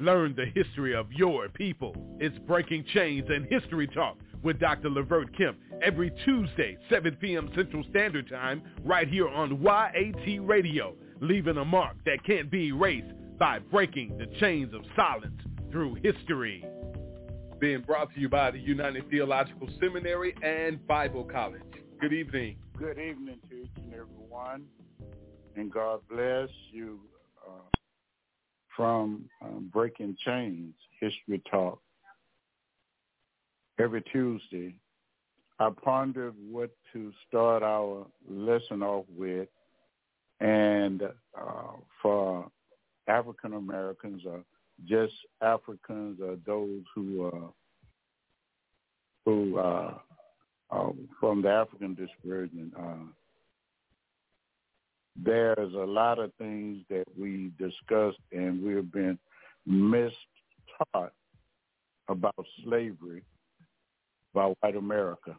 Learn the history of your people. It's Breaking Chains and History Talk with Dr. Levert Kemp every Tuesday, 7 p.m. Central Standard Time, right here on YAT Radio, leaving a mark that can't be erased by breaking the chains of silence through history. Being brought to you by the United Theological Seminary and Bible College. Good evening. Good evening to each and every one, and God bless you uh, from um, Breaking Chains History Talk every Tuesday, I pondered what to start our lesson off with, and uh, for African Americans or just Africans or those who uh, who uh, uh, from the African dispersion, there's a lot of things that we discussed and we've been mistaught about slavery by white America.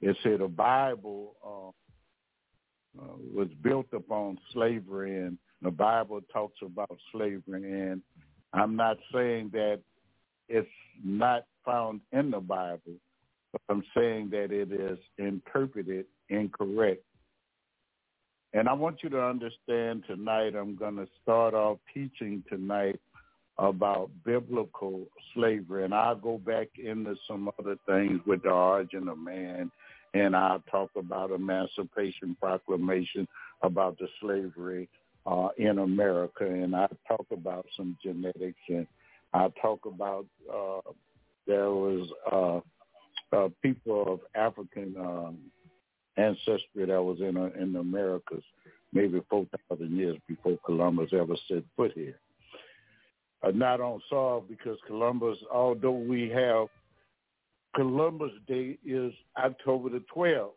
It said the Bible uh, uh, was built upon slavery, and the Bible talks about slavery. And I'm not saying that it's not found in the Bible, but I'm saying that it is interpreted incorrect. And I want you to understand tonight, I'm going to start off teaching tonight about biblical slavery. And I'll go back into some other things with the origin of man. And I'll talk about Emancipation Proclamation, about the slavery uh, in America. And I'll talk about some genetics. And I'll talk about uh, there was uh, uh, people of African um, ancestry that was in, uh, in the Americas maybe 4,000 years before Columbus ever set foot here are not on solve because Columbus, although we have Columbus Day is October the 12th.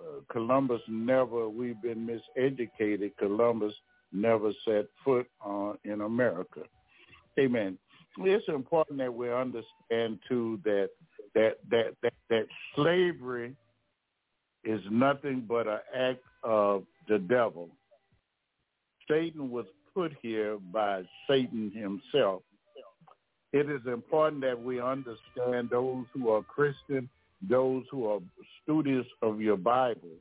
Uh, Columbus never, we've been miseducated. Columbus never set foot on in America. Amen. It's important that we understand too that that that that, that slavery is nothing but an act of the devil. Satan was put here by Satan himself. It is important that we understand those who are Christian, those who are students of your Bible,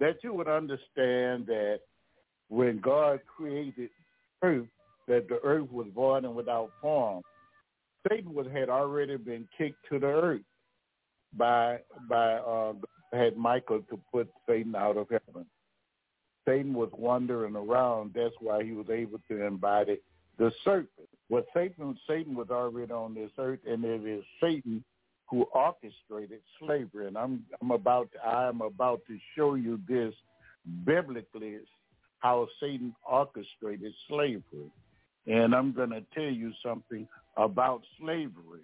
that you would understand that when God created earth, that the earth was void and without form. Satan was, had already been kicked to the earth by by uh, had Michael to put Satan out of heaven. Satan was wandering around. That's why he was able to embody the serpent. Well, Satan, Satan was already on this earth, and it is Satan who orchestrated slavery. And I'm, I'm about, I am about to show you this biblically, how Satan orchestrated slavery. And I'm going to tell you something about slavery.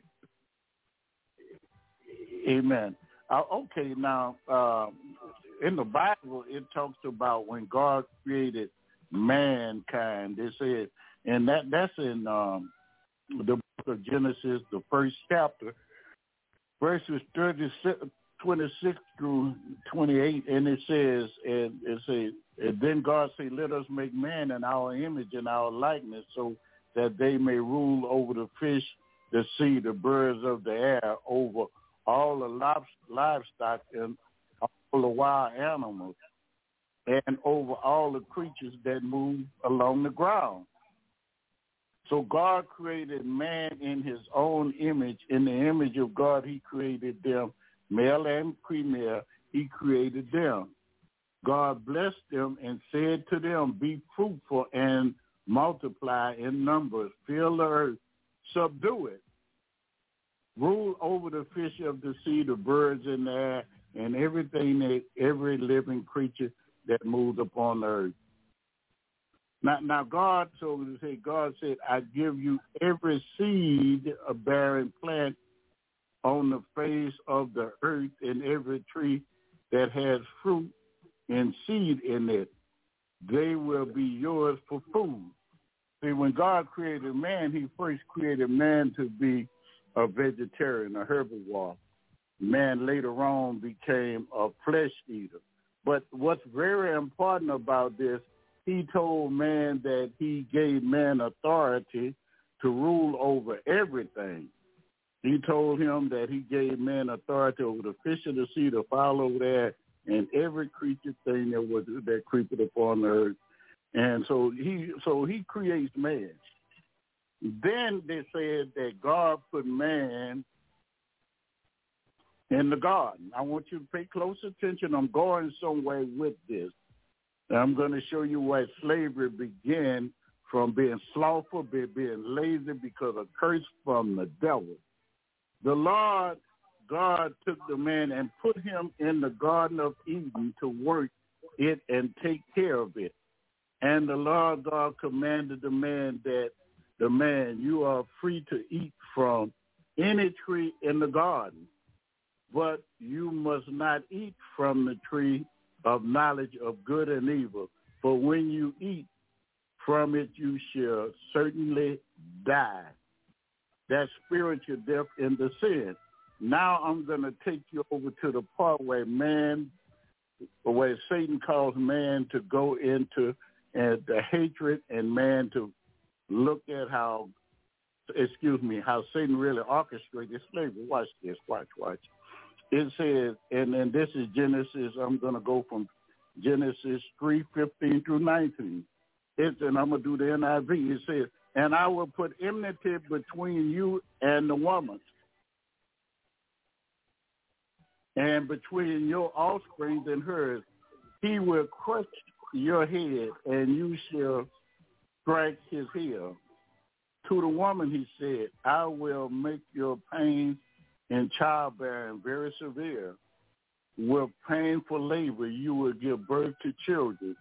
Amen. Uh, okay, now uh, in the Bible, it talks about when God created mankind. They said, and that that's in um, the book of Genesis, the first chapter, verses 36, 26 through 28, and it says, and it says, and then God said, let us make man in our image and our likeness so that they may rule over the fish, the sea, the birds of the air, over all the livestock and all the wild animals and over all the creatures that move along the ground. So God created man in his own image. In the image of God, he created them, male and female, he created them. God blessed them and said to them, be fruitful and multiply in numbers, fill the earth, subdue it, rule over the fish of the sea, the birds in the air, and everything that every living creature that moves upon the earth. Now, now God told to say, God said, I give you every seed of bearing plant on the face of the earth and every tree that has fruit and seed in it. They will be yours for food. See, when God created man, he first created man to be a vegetarian, a herbivore. Man later on became a flesh eater. But what's very important about this, he told man that he gave man authority to rule over everything. He told him that he gave man authority over the fish of the sea, the fowl over there, and every creature thing that was that creepeth upon the earth. And so he so he creates man. Then they said that God put man in the garden. I want you to pay close attention. I'm going somewhere with this. I'm going to show you why slavery began from being slothful, being lazy because of curse from the devil. The Lord God took the man and put him in the Garden of Eden to work it and take care of it. And the Lord God commanded the man that the man, you are free to eat from any tree in the garden, but you must not eat from the tree of knowledge of good and evil. For when you eat from it, you shall certainly die. That spiritual death in the sin. Now I'm going to take you over to the part where man, where Satan calls man to go into and the hatred and man to look at how, excuse me, how Satan really orchestrated slavery. Watch this, watch, watch. It says, and then this is Genesis. I'm going to go from Genesis 3, 15 through 19. It's, and I'm going to do the NIV. It says, and I will put enmity between you and the woman, and between your offspring and hers. He will crush your head, and you shall strike his heel. To the woman he said, I will make your pain in childbearing very severe. With painful labor you will give birth to children.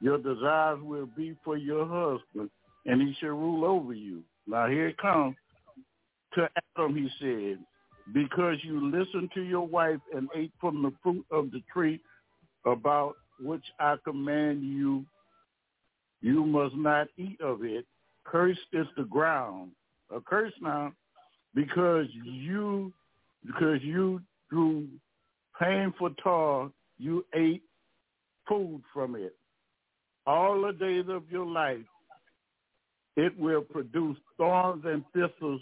Your desires will be for your husband, and he shall rule over you. Now here it comes. To Adam he said, because you listened to your wife and ate from the fruit of the tree about which I command you, you must not eat of it. Cursed is the ground. A curse now, because you, because you through painful toil, you ate food from it. All the days of your life, it will produce thorns and thistles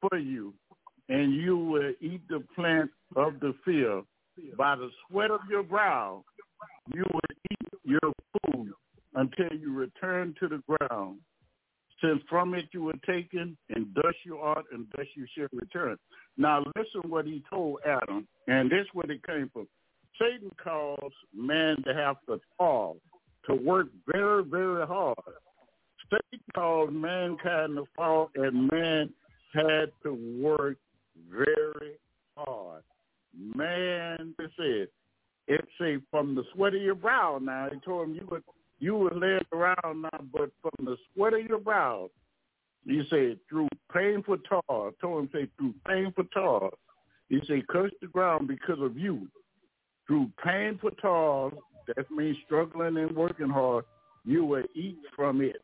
for you, and you will eat the plant of the field. By the sweat of your brow, you will eat your until you return to the ground. Since from it you were taken, and dust you are, and dust you shall return. Now listen what he told Adam, and this is where it came from. Satan caused man to have to fall, to work very, very hard. Satan caused mankind to fall, and man had to work very hard. Man, they said, it say from the sweat of your brow. Now he told him you would you were lay around now, but from the sweat of your brow, he said through painful toil. Told him say through painful toil. He said curse the ground because of you. Through painful toil, that means struggling and working hard, you will eat from it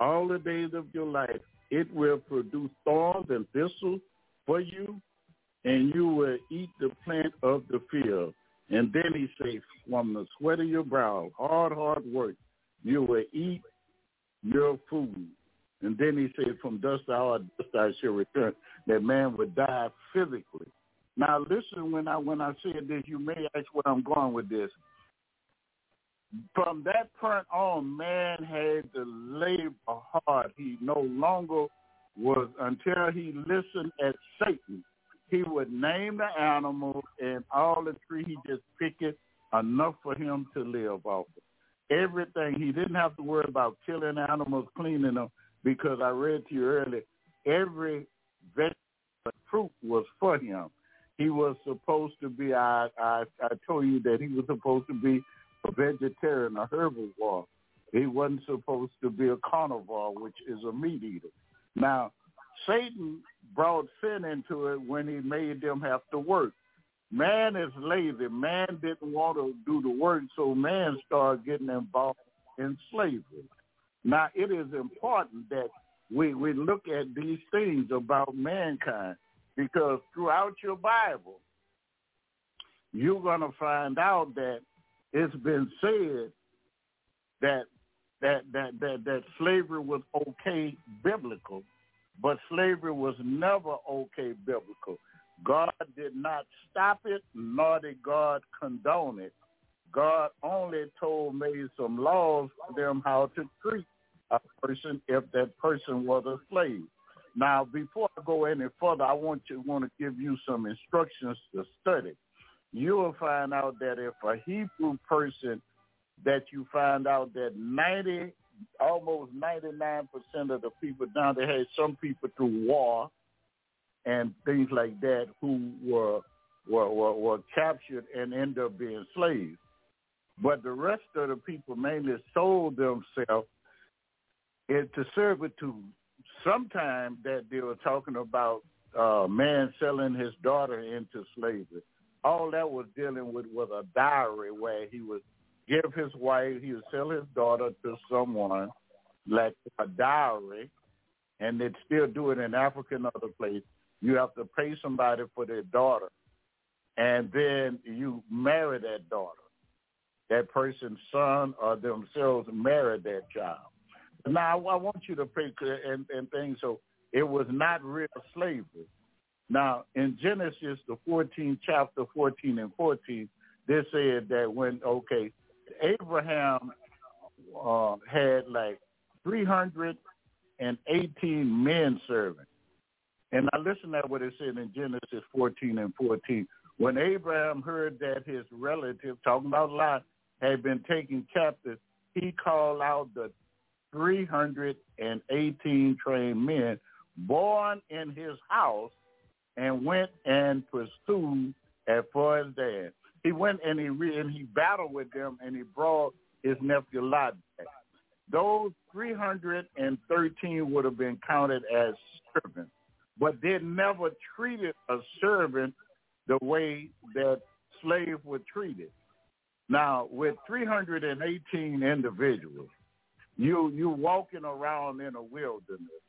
all the days of your life. It will produce thorns and thistles for you, and you will eat the plant of the field. And then he says, from the sweat of your brow, hard, hard work, you will eat your food. And then he said, from dust thou dust thou shall return. That man would die physically. Now listen, when I when I said this, you may ask where I'm going with this. From that point on, man had to labor hard. He no longer was until he listened at Satan he would name the animals and all the tree he just picked it enough for him to live off of. Everything he didn't have to worry about killing animals, cleaning them, because I read to you earlier, every vegetable fruit was for him. He was supposed to be. I I, I told you that he was supposed to be a vegetarian, a herbivore. He wasn't supposed to be a carnivore, which is a meat eater. Now, Satan brought sin into it when he made them have to work. Man is lazy. Man didn't want to do the work, so man started getting involved in slavery. Now, it is important that we, we look at these things about mankind because throughout your Bible, you're going to find out that it's been said that that that that that slavery was okay biblical, but slavery was never okay biblical. God did not stop it, nor did God condone it. God only told made some laws for them how to treat a person if that person was a slave. Now, before I go any further, I want to want to give you some instructions to study. You will find out that if a Hebrew person that you find out that 90, almost 99% of the people down there had some people through war and things like that who were, were, were, were captured and ended up being slaves. But the rest of the people mainly sold themselves into servitude. Sometime that they were talking about uh, man selling his daughter into slavery. All that was dealing with was a diary where he would give his wife, he would sell his daughter to someone like a dowry, and they'd still do it in Africa and other places. You have to pay somebody for their daughter, and then you marry that daughter. That person's son or themselves marry that child. Now, I want you to pay and, and things. So it was not real slavery. Now, in Genesis, the 14th chapter, 14 and 14, they said that when, okay, Abraham uh, had like 318 men serving. And I listen to what it said in Genesis 14 and 14. When Abraham heard that his relative, talking about Lot, had been taken captive, he called out the 318 trained men born in his house and went and pursued as far as Dan. He went and he re- and he battled with them and he brought his nephew Lot back. Those 313 would have been counted as servants, but they never treated a servant the way that slaves were treated. Now, with 318 individuals, you you walking around in a wilderness.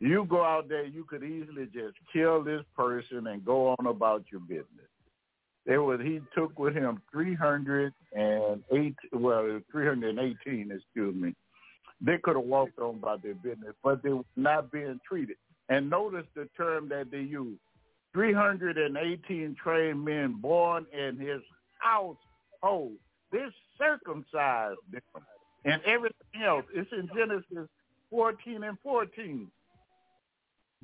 You go out there, you could easily just kill this person and go on about your business. It was he took with him 308, well, 318, excuse me. They could have walked on about their business, but they were not being treated. And notice the term that they use: 318 trained men born in his household. This circumcised them and everything else. It's in Genesis 14 and 14.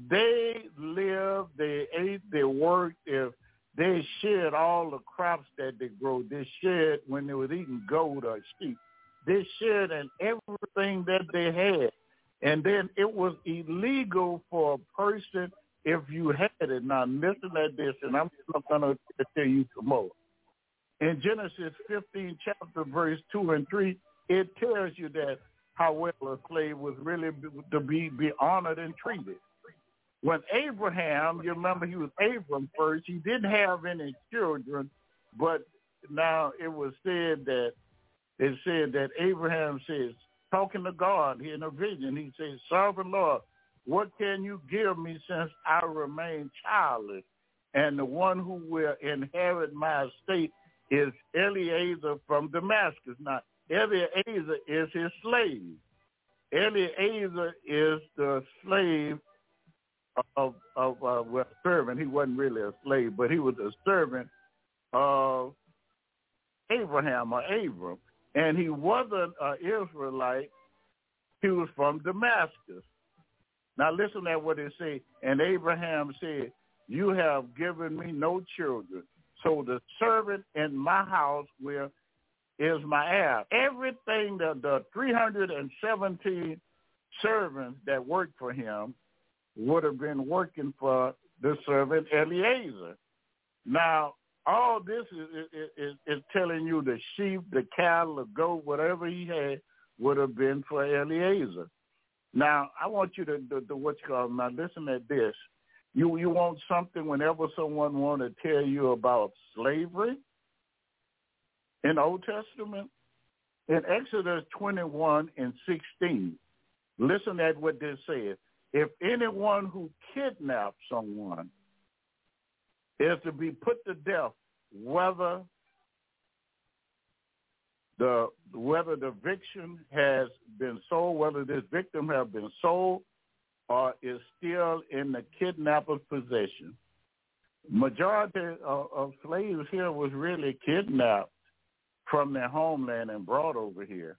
They lived, they ate, they worked, if they shared all the crops that they grow. They shared when they was eating goat or sheep. They shared and everything that they had. And then it was illegal for a person if you had it. Now listen at this, and I'm not going to tell you some more. In Genesis 15, chapter verse 2 and 3, it tells you that how well a slave was really to be, be honored and treated. When Abraham, you remember he was Abram first, he didn't have any children, but now it was said that it said that Abraham says, talking to God in a vision, he says, Sovereign Lord, what can you give me since I remain childless? And the one who will inherit my estate is Eliezer from Damascus. Now, Eliezer is his slave. Eliezer is the slave of of uh, well, servant. He wasn't really a slave, but he was a servant of Abraham or Abram, and he wasn't an Israelite. He was from Damascus. Now listen to what it says. And Abraham said, "You have given me no children, so the servant in my house will is my heir. Everything that the 317 servants that worked for him would have been working for the servant Eliezer. Now, all this is, is, is, telling you the sheep, the cattle, the goat, whatever he had would have been for Eliezer. Now, I want you to, do what you call now. Listen at this. You you want something whenever someone want to tell you about slavery in Old Testament in Exodus 21 and 16. Listen at what this says. If anyone who kidnaps someone is to be put to death, whether the whether the victim has been sold, whether this victim has been sold or is still in the kidnapper's possession. Majority of, of slaves here was really kidnapped from their homeland and brought over here.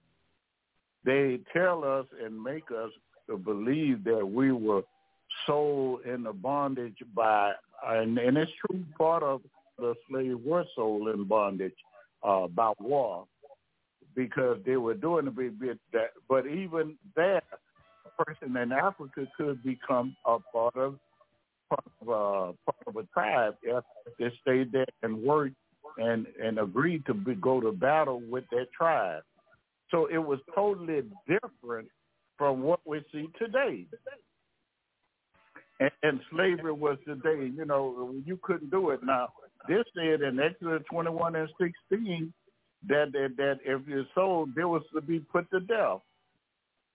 They tell us and make us to believe that we were sold into bondage by, and, and it's true, part of the slaves were sold in bondage uh, by war because they were doing a big bit that. But even that person in Africa could become a part of part of, uh, part of a tribe if they stayed there and worked and and agreed to be, go to battle with that tribe. So it was totally different from what we see today. And, and slavery was today, you know, you couldn't do it. Now, this said in Exodus 21 and 16 that, that, that if you're sold, there was to be put to death.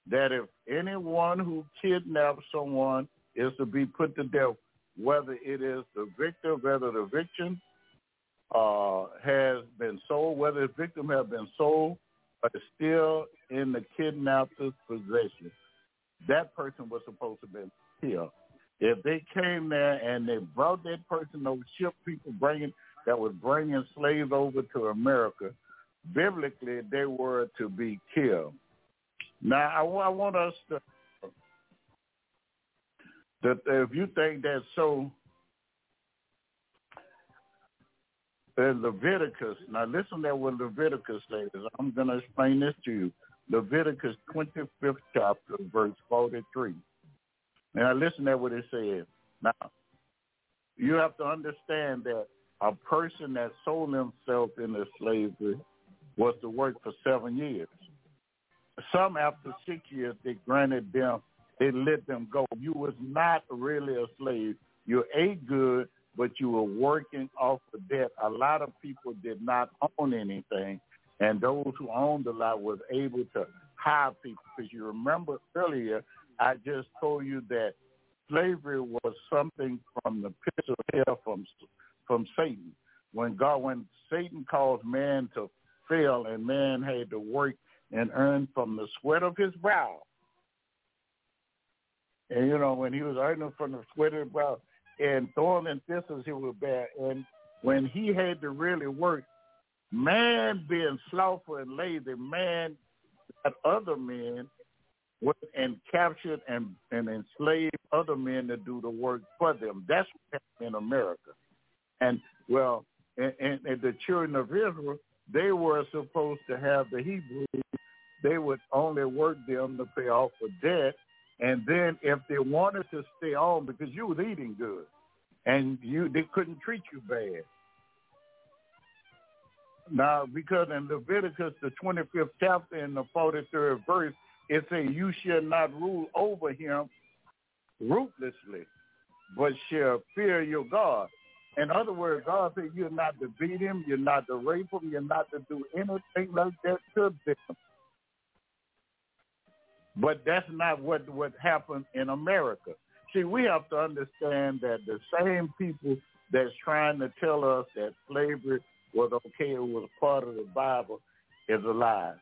That if anyone who kidnaps someone is to be put to death, whether it is the victim, whether the victim uh, has been sold, whether the victim has been sold is still in the kidnapper's possession, that person was supposed to be killed. If they came there and they brought that person over, ship people bringing that was bringing slaves over to America, biblically they were to be killed. Now I, I want us to that if you think that's so in Leviticus, now listen to what Leviticus says. I'm going to explain this to you. Leviticus 25th chapter, verse 43. Now listen to what it says. Now, you have to understand that a person that sold himself into slavery was to work for seven years. Some after six years, they granted them, they let them go. You was not really a slave. You ate good, but you were working off the debt. A lot of people did not own anything, and those who owned a lot was able to hire people. Because you remember earlier, I just told you that slavery was something from the pit of hell from from Satan. When God, when Satan caused man to fail, and man had to work and earn from the sweat of his brow. And you know, when he was earning from the sweat of his brow, and thorn and thistles he would bear. And when he had to really work, man being slothful and lazy, man that other men went and captured and, and enslaved other men to do the work for them. That's what happened in America. And well, and, and, and the children of Israel, they were supposed to have the Hebrews. They would only work them to pay off the debt and then if they wanted to stay on because you was eating good and you they couldn't treat you bad. Now, because in Leviticus, the 25th chapter in the 43rd verse, it says, you shall not rule over him ruthlessly, but shall fear your God. In other words, God said you're not to beat him, you're not to rape him, you're not to do anything like that to them. But that's not what what happened in America. See, we have to understand that the same people that's trying to tell us that slavery was okay, it was part of the Bible, is a lie.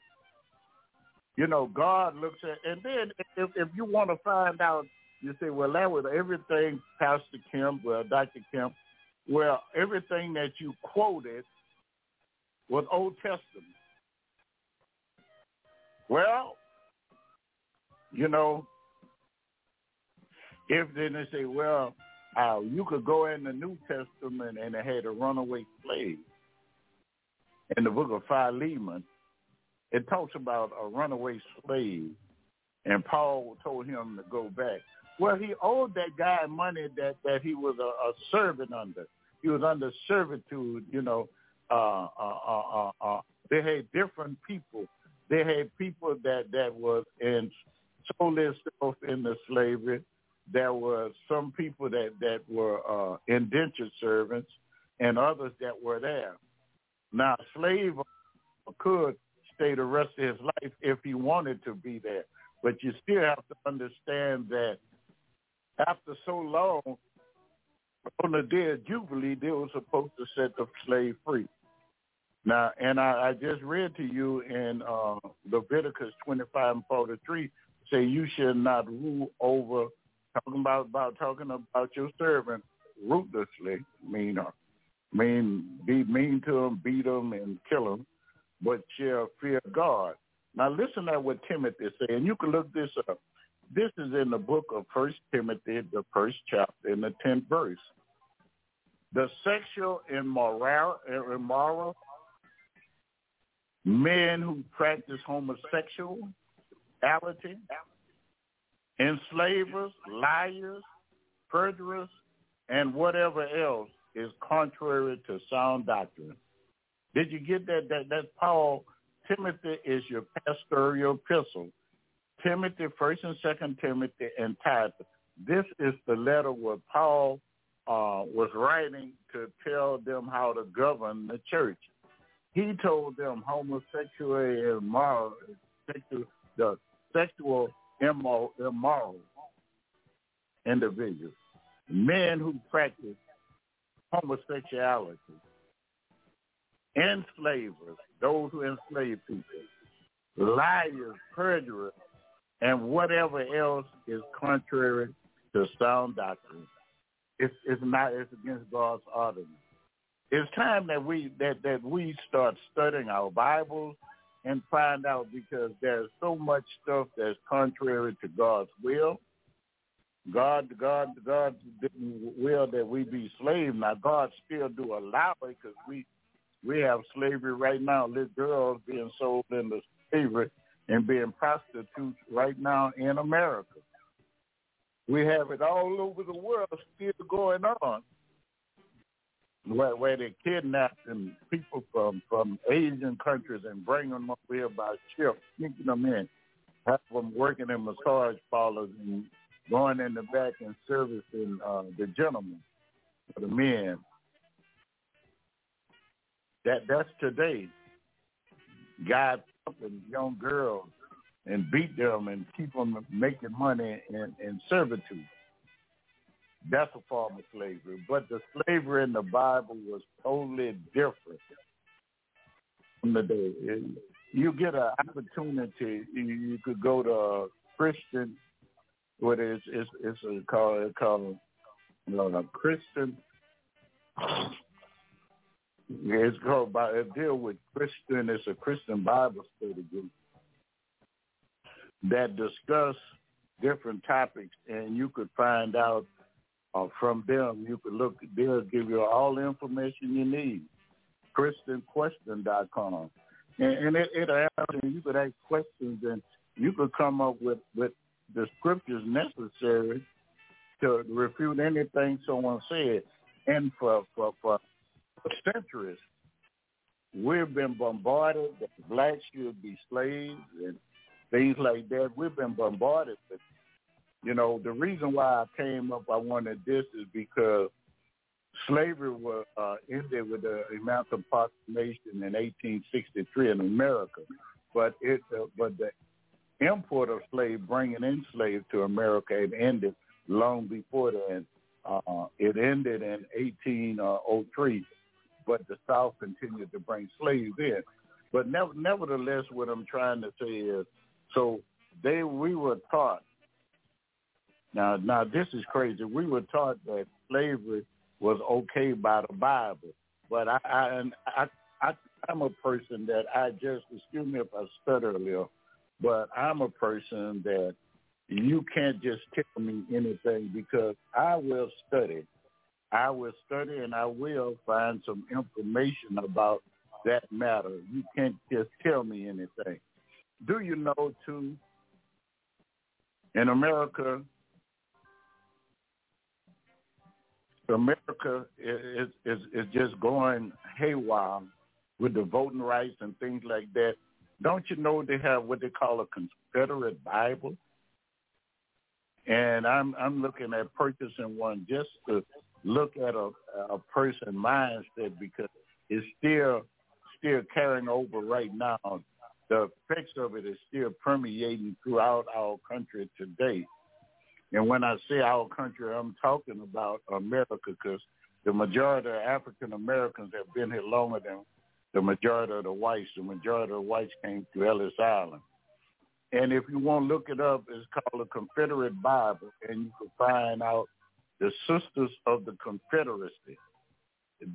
You know, God looks at, and then if, if you want to find out, you say, well, that was everything, Pastor Kemp, well, Dr. Kemp, well, everything that you quoted was Old Testament. Well, you know, if then they say, well, uh, you could go in the New Testament and it had a runaway slave. In the book of Philemon, it talks about a runaway slave, and Paul told him to go back. Well, he owed that guy money that that he was a, a servant under. He was under servitude. You know, uh, uh, uh, uh, uh, they had different people They had people that that was in sold themselves into slavery. There were some people that that were uh, indentured servants, and others that were there. Now, a slave could stay the rest of his life if he wanted to be there, but you still have to understand that after so long, on the day of Jubilee, they were supposed to set the slave free. Now, and I, I just read to you in uh, Leviticus 25 and 43, say you should not rule over, talking about, about talking about your servant ruthlessly, mean, uh, mean, be mean to them, beat them, and kill them, but shall fear God. Now listen to what Timothy said, and you can look this up. This is in the book of First Timothy, the first chapter, in the tenth verse. The sexual immoral, immoral men who practice enslavers, liars, perjurers, and whatever else is contrary to sound doctrine. Did you get that? That Paul Timothy is your pastoral epistle. Timothy, First and Second Timothy, and Titus. This is the letter where Paul uh, was writing to tell them how to govern the church. He told them homosexuality is immoral, sexual, the sexual immoral, immoral individuals, men who practice homosexuality, enslavers, those who enslave people, liars, perjurers, and whatever else is contrary to sound doctrine. It's, it's not, it's against God's ordinance. It's time that we, that, that we start studying our Bibles and find out because there's so much stuff that's contrary to God's will. God, God, God didn't will that we be slaves. Now God still do allow it because we we have slavery right now. Little girls being sold into slavery and being prostitutes right now in America. We have it all over the world still going on. Where, where they kidnapping people from, from Asian countries and bring them up here by ship, sneaking them in, have them working in massage parlors and going in the back and servicing uh, the gentlemen, the men. That that's today. Guys and young girls and beat them and keep them making money in, in servitude. That's a form of slavery. But the slavery in the Bible was totally different from the day. You get an opportunity. You could go to a Christian, what is it's it's a called it's called you know, a Christian. It's called by it deal with Christian. It's a Christian Bible study group that discuss different topics, and you could find out uh, from them. You could look; they'll give you all the information you need. ChristianQuestion.com, and, and it, it asks, you could ask questions, and you could come up with with the scriptures necessary to refute anything someone said. And for for for centuries, we've been bombarded that blacks should be slaves and things like that. We've been bombarded with. You know, the reason why I came up, I wanted this is because slavery was uh, ended with the Emancipation in 1863 in America, but it uh, but the import of slaves, bringing in slaves to America, it ended long before then. Uh, it ended in 1803, but the South continued to bring slaves in. But never, nevertheless, what I'm trying to say is so they we were taught. Now now this is crazy. We were taught that slavery was okay by the Bible, but I I I, I I'm a person that I just excuse me if I stutter a little, but I'm a person that you can't just tell me anything because I will study. I will study and I will find some information about that matter. You can't just tell me anything do you know too? In America, America is, is is just going haywire with the voting rights and things like that. don't you know they have what they call a Confederate Bible? And I'm I'm looking at purchasing one just to look at a a person mindset because it's still still carrying over right now. The effects of it is still permeating throughout our country today. And when I say our country, I'm talking about America because the majority of African Americans have been here longer than the majority of the whites. The majority of the whites came to Ellis Island. And if you want to look it up, it's called the Confederate Bible, and you can find out the Sisters of the Confederacy.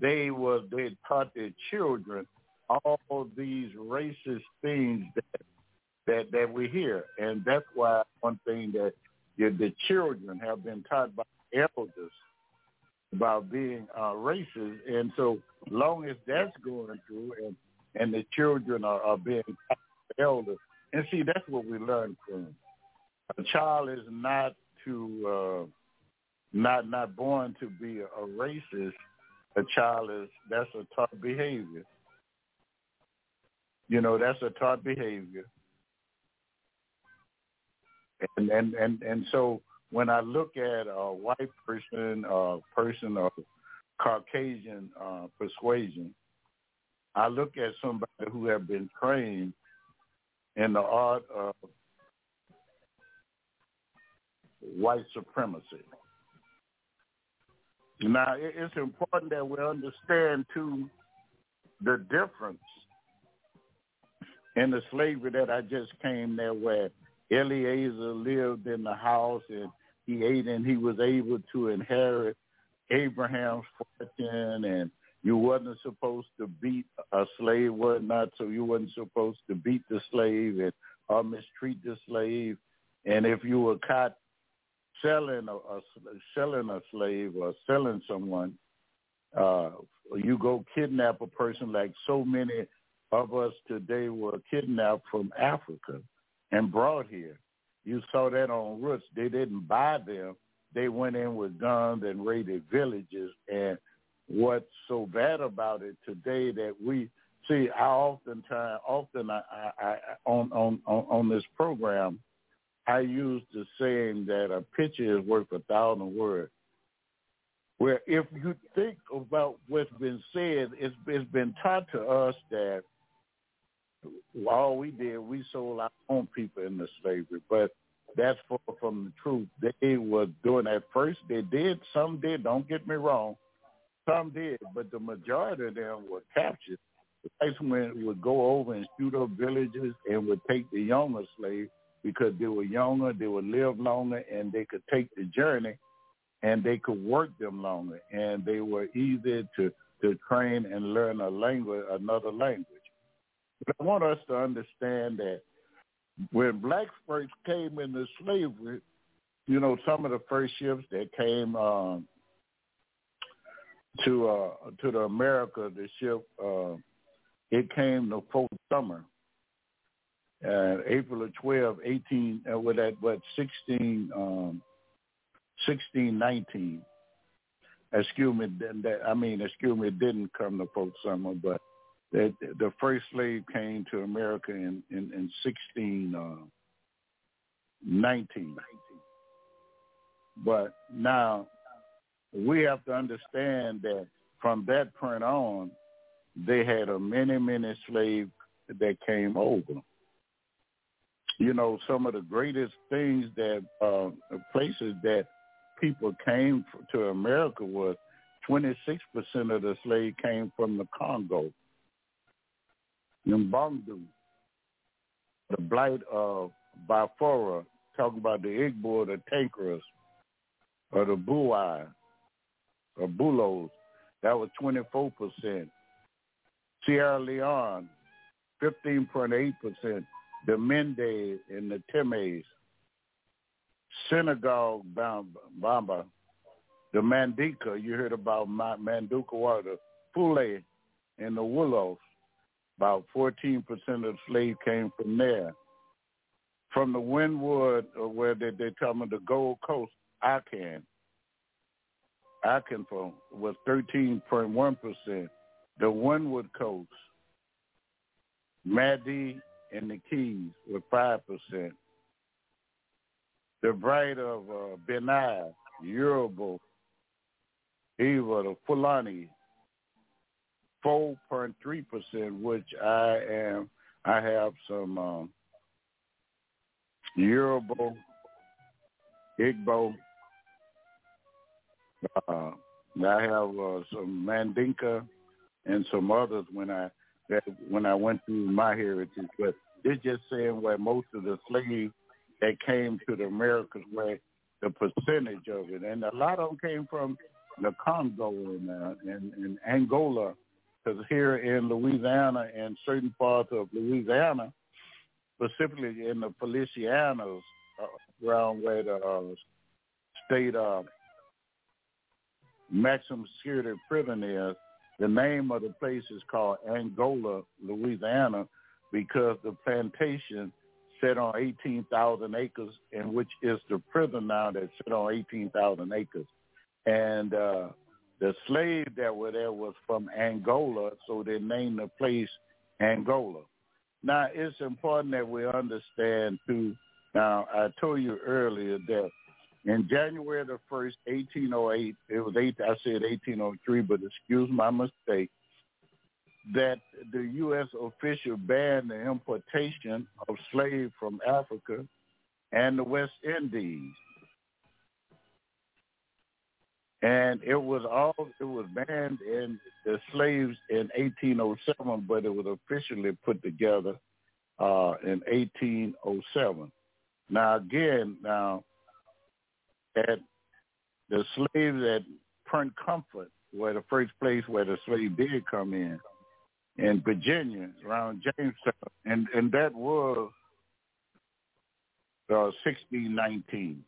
They were they taught their children all these racist things that that that we hear, and that's why one thing that the children have been taught by elders about being uh, racist, and so long as that's going through, and and the children are, are being taught by elders, and see that's what we learn from. A child is not to uh, not not born to be a, a racist. A child is that's a taught behavior. You know, that's a taught behavior. And and and and so when I look at a white person, a person of Caucasian uh, persuasion, I look at somebody who have been trained in the art of white supremacy. Now, it's important that we understand, too, the difference in the slavery that I just came there where Eliezer lived in the house and he ate and he was able to inherit Abraham's fortune and you wasn't supposed to beat a slave, was not, so you wasn't supposed to beat the slave and or mistreat the slave. And if you were caught selling a, a selling a slave or selling someone, uh, you go kidnap a person like so many of us today were kidnapped from Africa and brought here. You saw that on Roots. They didn't buy them. They went in with guns and raided villages. And what's so bad about it today that we see, I oftentimes, often I, I, I on, on, on, on this program, I use the saying that a picture is worth a thousand words. Where if you think about what's been said, it's, it's been taught to us that all we did, we sold our own people into slavery. But that's far from the truth. They were doing that first. They did. Some did. Don't get me wrong. Some did, but the majority of them were captured. The whites would go over and shoot up villages and would take the younger slaves because they were younger, they would live longer, and they could take the journey, and they could work them longer, and they were easy to to train and learn a language, another language. But I want us to understand that when blacks first came into slavery, you know, some of the first ships that came um, to uh, to the America, the ship, uh, it came the Fort Sumter April of 12, 18, uh, with that, what, 16, um, 16, 19. Excuse me, that, I mean, excuse me, it didn't come to Fort Sumter, but the, the first slave came to America in, in, in 16, uh, 19. But now we have to understand that from that point on, they had a many, many slaves that came over you know, some of the greatest things that uh, places that people came to America was 26% of the slaves came from the Congo, Mbundu, the Bight of Biafra, talking about the Igbo, the Tankers, or the Buai, or Bulos, that was 24%. Sierra Leone, 15.8% the Mende and the Temes, Senegal Bamba, the Mandika, you heard about Manduka water, Fule and the Wolofs. About 14% of slaves came from there. From the Windward, uh, where they, they tell me the Gold Coast, Akan. Akan was 13.1%. The Windward Coast, Madi and the Keys were 5%. The Bride of uh, Benin, Yoruba, Eva, Fulani, 4.3%, which I am, I have some um, Yoruba, Igbo, uh, I have uh, some Mandinka and some others when I that when I went through my heritage. But it's just saying where most of the slaves that came to the Americas, where the percentage of it, and a lot of them came from the Congo and, uh, and, and Angola, because here in Louisiana and certain parts of Louisiana, specifically in the Felicianas, uh, around where the uh, state uh, maximum security prison is, the name of the place is called Angola, Louisiana, because the plantation set on 18,000 acres, and which is the prison now that set on 18,000 acres. And uh, the slave that were there was from Angola, so they named the place Angola. Now, it's important that we understand, too, now, I told you earlier that in January the 1st, 1808, it was eight, I said 1803, but excuse my mistake, that the U.S. official banned the importation of slaves from Africa and the West Indies. And it was all it was banned in the slaves in 1807, but it was officially put together uh, in 1807. Now again, now at the slaves at Point Comfort, where the first place where the slave did come in, in Virginia, around Jamestown, and and that was uh, 1619.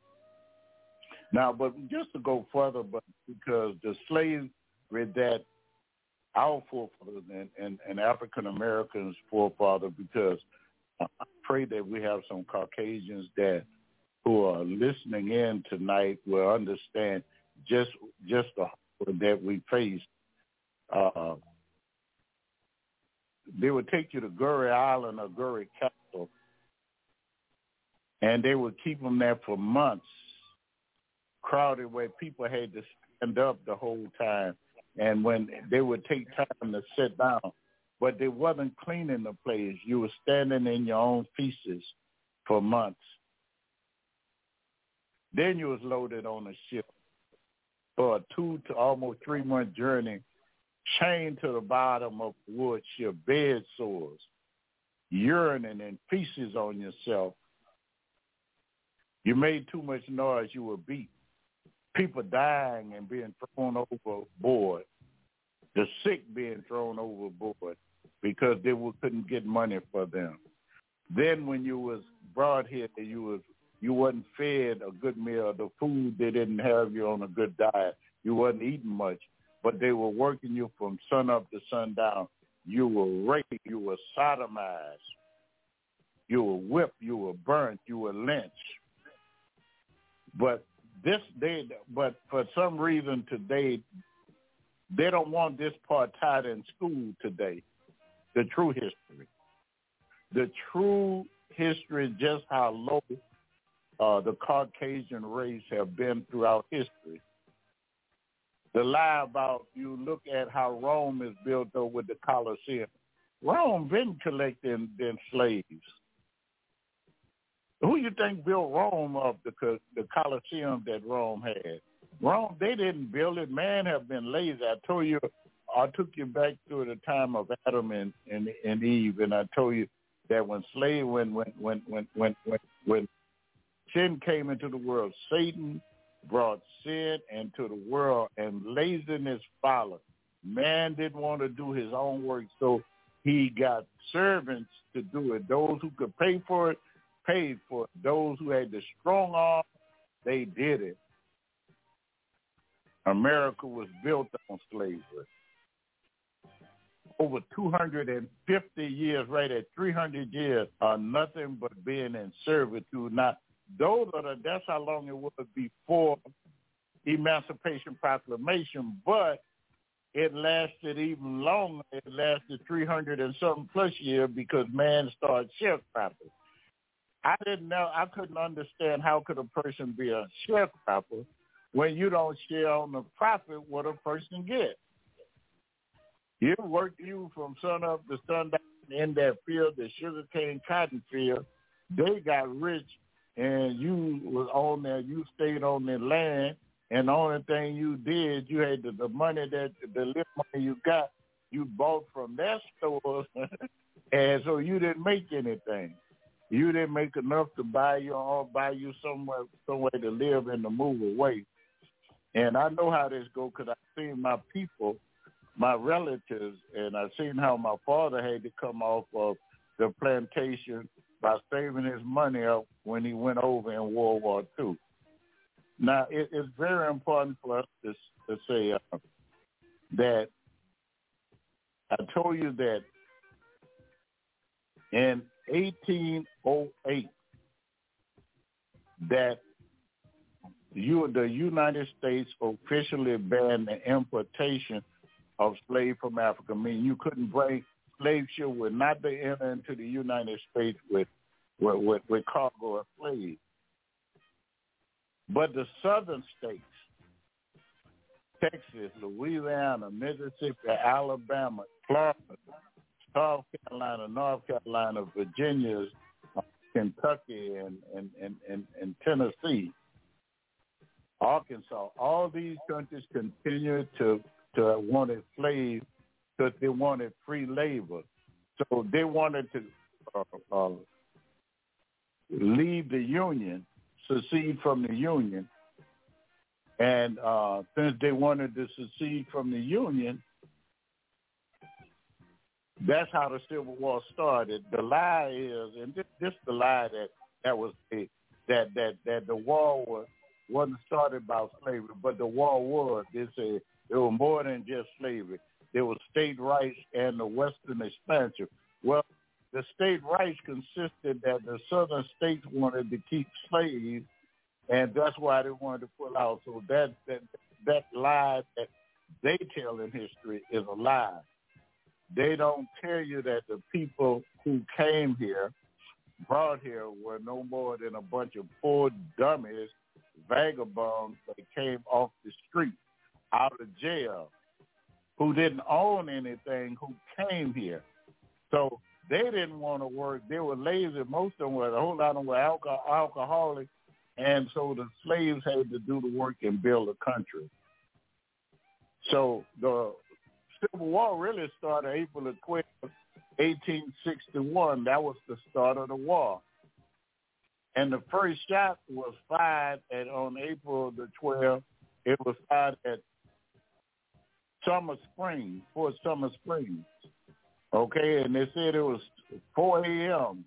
Now, but just to go further, but because the slaves read that our forefathers and, and, and African Americans forefathers, because I pray that we have some Caucasians that who are listening in tonight will understand just just the that we face. Uh, they would take you to Goree Island or Goree Castle, and they would keep them there for months, crowded where people had to stand up the whole time. And when they would take time to sit down, but they wasn't cleaning the place. You were standing in your own feces for months. Then you was loaded on a ship for a two to almost three month journey, chained to the bottom of wood ship, bed sores, urinating and feces on yourself. You made too much noise, you were beat. People dying and being thrown overboard. The sick being thrown overboard because they couldn't get money for them. Then when you was brought here, you was you wasn't fed a good meal. The food they didn't have you on a good diet. You wasn't eating much, but they were working you from sun up to sundown. You were raped. You were sodomized. You were whipped. You were burnt. You were lynched. But this they but for some reason today they don't want this part taught in school today. The true history. The true history, just how low uh, the Caucasian race have been throughout history. The lie about you look at how Rome is built with the Colosseum. Rome been collecting them slaves. Who you think built Rome up the the Colosseum that Rome had? Rome, they didn't build it. Man have been lazy. I told you, I took you back to the time of Adam and, and, and Eve, and I told you that when slave, when when when when when when, when sin came into the world. Satan brought sin into the world and laziness followed. Man didn't want to do his own work, so he got servants to do it. Those who could pay for it, paid for. Those who had the strong arm, they did it. America was built on slavery. Over 250 years, right at 300 years, are nothing but being in servitude, not those are the, that's how long it was before Emancipation Proclamation. But it lasted even longer. It lasted 300 and something plus years because man started sharecropping. I didn't know. I couldn't understand how could a person be a sharecropper when you don't share on the profit what a person gets. You work you from sun up to sundown in that field, the sugarcane cotton field. They got rich, and you was on there. You stayed on their land, and the only thing you did, you had the, the money that the little money you got, you bought from their stores, and so you didn't make anything. You didn't make enough to buy you or buy you somewhere somewhere to live and to move away. And I know how this go because I've seen my people, my relatives, and I've seen how my father had to come off of the plantation by saving his money up when he went over in World War II. Now, it, it's very important for us to, to say uh, that I told you that in 1808 that you, the United States officially banned the importation of slaves from Africa. I mean, you couldn't bring slave ship would not be enter into the United States with with, with, with cargo of slaves. But the southern states, Texas, Louisiana, Mississippi, Alabama, Florida, South Carolina, North Carolina, Virginia, Kentucky, and, and, and, and, and Tennessee, Arkansas, all these countries continue to to want slaves because they wanted free labor. So they wanted to uh, uh, leave the union, secede from the union, and uh, since they wanted to secede from the union, that's how the Civil War started. The lie is, and this, this the lie that that was a, that that that the war was wasn't started by slavery, but the war was. They say it was more than just slavery. There was state rights and the Western expansion. Well, the state rights consisted that the southern states wanted to keep slaves, and that's why they wanted to pull out. So that that that lie that they tell in history is a lie. They don't tell you that the people who came here, brought here, were no more than a bunch of poor dummies vagabonds that came off the street, out of jail, who didn't own anything, who came here. So they didn't want to work. They were lazy. Most of them were, a whole lot of them were alcohol, alcoholics. And so the slaves had to do the work and build a country. So the Civil War really started April the 12th, 1861. That was the start of the war. And the first shot was fired at on April the 12th. It was fired at Sumter Springs, Fort Sumter Springs. Okay, and they said it was 4 a.m.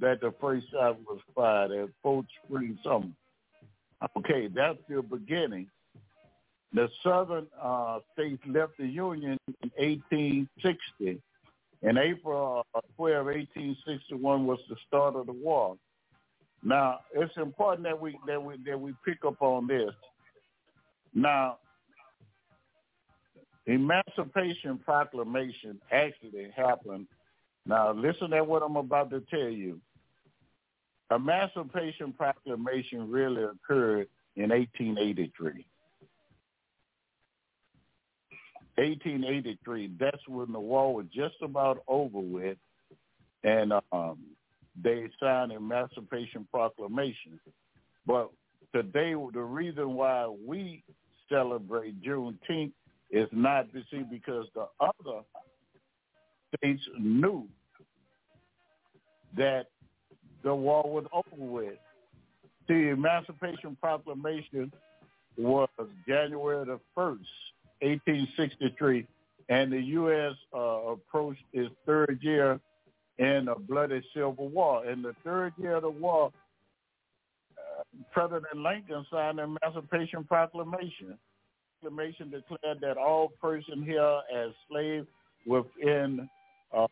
that the first shot was fired at Fort Springs Sumter. Okay, that's the beginning. The southern uh, states left the Union in 1860. In April uh, 12, 1861 was the start of the war. Now, it's important that we that we that we pick up on this. Now, Emancipation Proclamation actually happened. Now, listen to what I'm about to tell you. Emancipation Proclamation really occurred in 1883. 1883. That's when the war was just about over with, and um, they signed Emancipation Proclamation. But today, the reason why we celebrate Juneteenth is not to see because the other states knew that the war was over with. The Emancipation Proclamation was January the 1st, 1863, and the U.S. Uh, approached its third year in a bloody civil war. In the third year of the war, uh, President Lincoln signed the Emancipation Proclamation. Proclamation declared that all persons here as slaves within uh,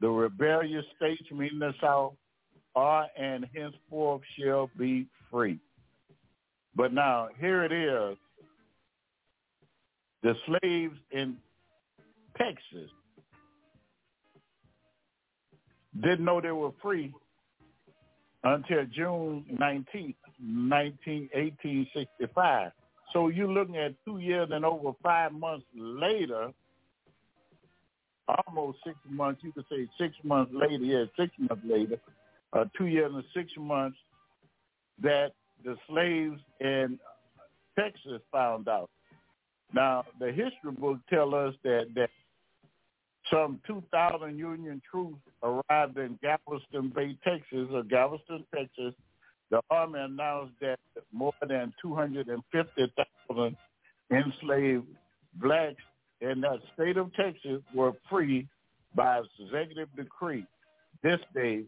the rebellious states, meaning the South, are and henceforth shall be free. But now here it is. The slaves in Texas didn't know they were free until June 19th, 19, 1865. So you're looking at two years and over five months later, almost six months, you could say six months later, yeah, six months later, uh, two years and six months, that the slaves in Texas found out. Now, the history books tell us that, that some 2,000 Union troops arrived in Galveston Bay, Texas, or Galveston, Texas. The Army announced that more than 250,000 enslaved blacks in the state of Texas were free by executive decree. This day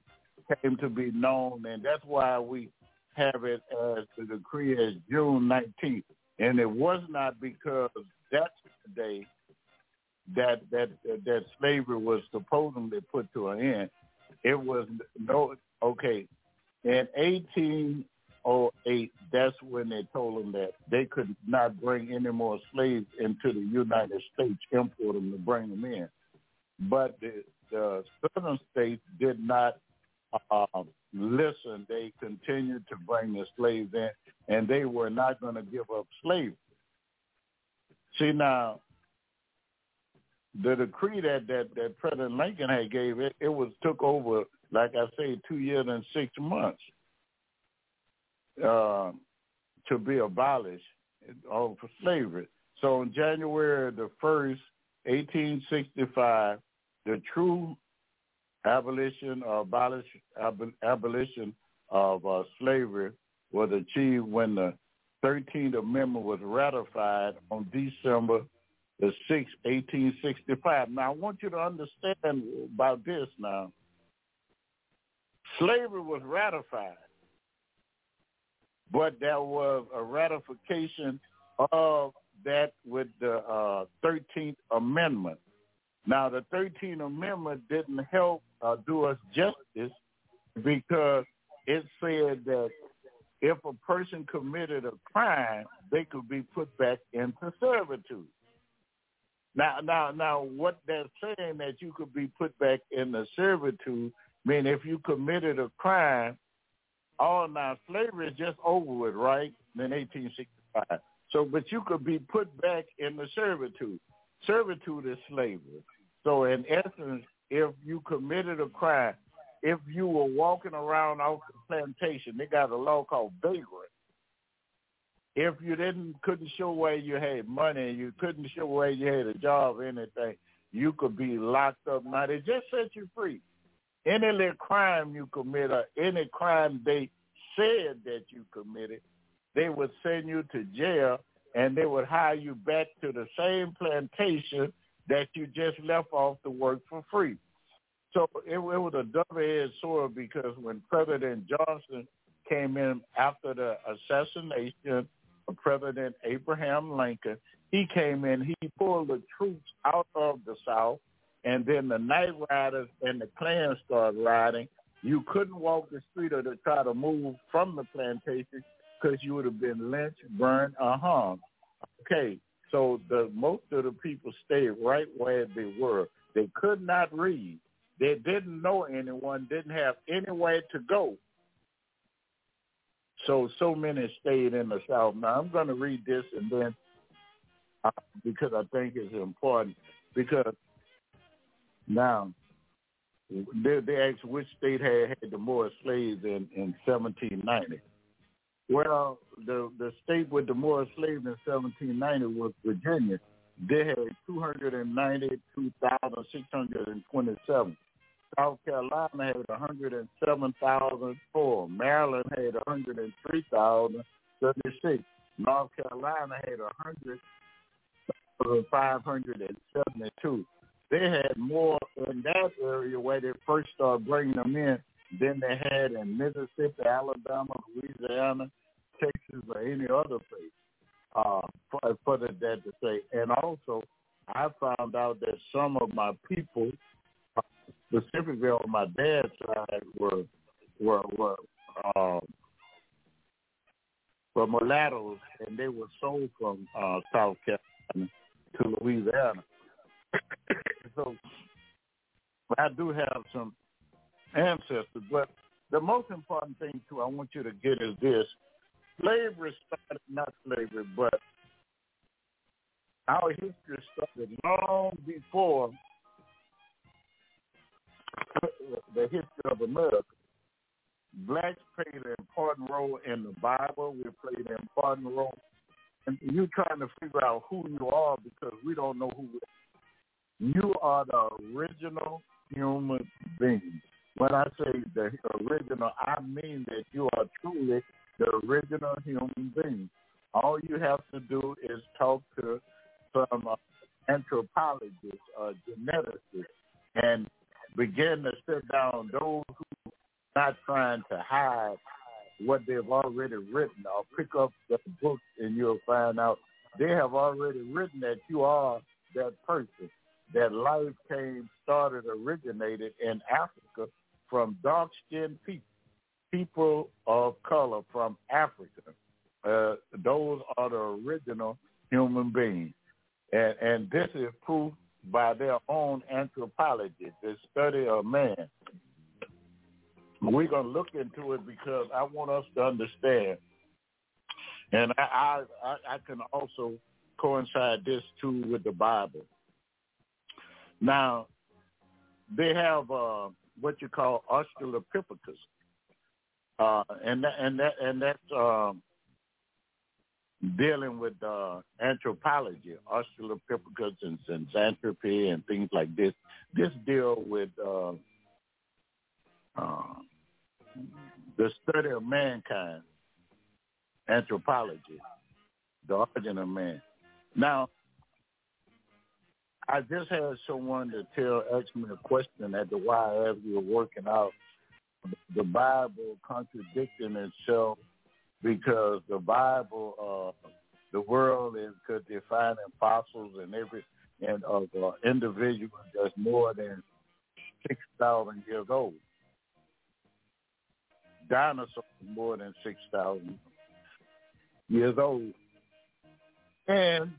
came to be known, and that's why we have it as the decree as June 19th. And it was not because that's the day that that that slavery was supposedly put to an end. It was no okay. In 1808, that's when they told them that they could not bring any more slaves into the United States, import them to bring them in. But the, the southern states did not uh, listen. They continued to bring the slaves in, and they were not going to give up slavery. See now, the decree that that that President Lincoln had gave it, it was took over, like I say, two years and six months uh, to be abolished of slavery. So on January the first, eighteen sixty-five, the true abolition or abolish, ab- abolition of uh, slavery was achieved when the 13th Amendment was ratified on December the 6th, 1865. Now, I want you to understand about this now. Slavery was ratified, but there was a ratification of that with the uh, 13th Amendment. Now, the 13th Amendment didn't help uh, do us justice because it said that if a person committed a crime, they could be put back into servitude. Now, now, now, what they're saying that you could be put back in the servitude, mean if you committed a crime, all now slavery is just over with, right? In 1865. So, but you could be put back in the servitude. Servitude is slavery. So, in essence, if you committed a crime, if you were walking around off the plantation, they got a law called vagrant if you didn't couldn't show where you had money, you couldn't show where you had a job anything, you could be locked up. Now they just set you free. Any little crime you commit or any crime they said that you committed, they would send you to jail and they would hire you back to the same plantation that you just left off to work for free. So it, it was a double-edged sword because when President Johnson came in after the assassination of President Abraham Lincoln. He came in, he pulled the troops out of the South, and then the night riders and the Klan started riding. You couldn't walk the street or to try to move from the plantation because you would have been lynched, burned, or hung. Okay, so the most of the people stayed right where they were. They could not read. They didn't know anyone, didn't have anywhere to go. So so many stayed in the South. Now I'm going to read this and then uh, because I think it's important because now they, they asked which state had had the more slaves in in 1790. Well, the the state with the more slaves in 1790 was Virginia. They had 292,627. South Carolina had 107,004. Maryland had 103,036. North Carolina had 100,572. They had more in that area where they first started bringing them in than they had in Mississippi, Alabama, Louisiana, Texas, or any other place. Uh, for, for the, that to say. And also, I found out that some of my people specifically on my dad's side were were were um, were mulattoes, and they were sold from uh, South Carolina. to Louisiana. so I do have some ancestors, but the most important thing too I want you to get is this. Slavery started not slavery, but our history started long before the history of America. Blacks played an important role in the Bible. We played an important role. And you're trying to figure out who you are because we don't know who you are the original human being. When I say the original, I mean that you are truly the original human being. All you have to do is talk to some uh, anthropologists, uh, geneticists, and begin to sit down those who are not trying to hide what they've already written or pick up the books and you'll find out they have already written that you are that person. That life came, started, originated in Africa from dark-skinned people, people of color from Africa. Uh, those are the original human beings. And, and this is proof by their own anthropology, the study of man. We're going to look into it because I want us to understand. And I, I, I can also coincide this too with the Bible. Now, they have uh, what you call Australopithecus, uh, and that, and that and that's um, dealing with uh, anthropology, Australopithecus and Zinjanthropy and things like this. This deal with uh, uh, the study of mankind, anthropology, the origin of man. Now, I just had someone to tell ask me a question at the Y as we were working out the Bible contradicting itself because the Bible, uh, the world is could define fossils and every and of uh, individuals that's more than six thousand years old. Dinosaurs more than six thousand years old, and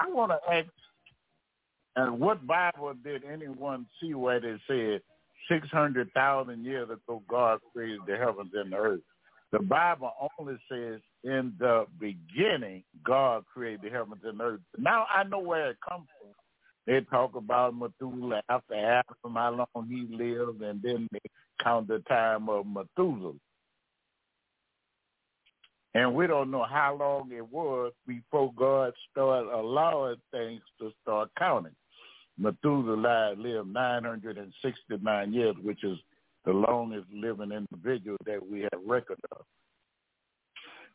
I want to ask, and what Bible did anyone see where they said six hundred thousand years ago God created the heavens and the earth? The Bible only says in the beginning God created the heavens and the earth. Now I know where it comes from. They talk about Methuselah after Adam, how long he lived, and then they count the time of Methuselah. And we don't know how long it was before God started allowing things to start counting. Methuselah lived 969 years, which is the longest living individual that we have record of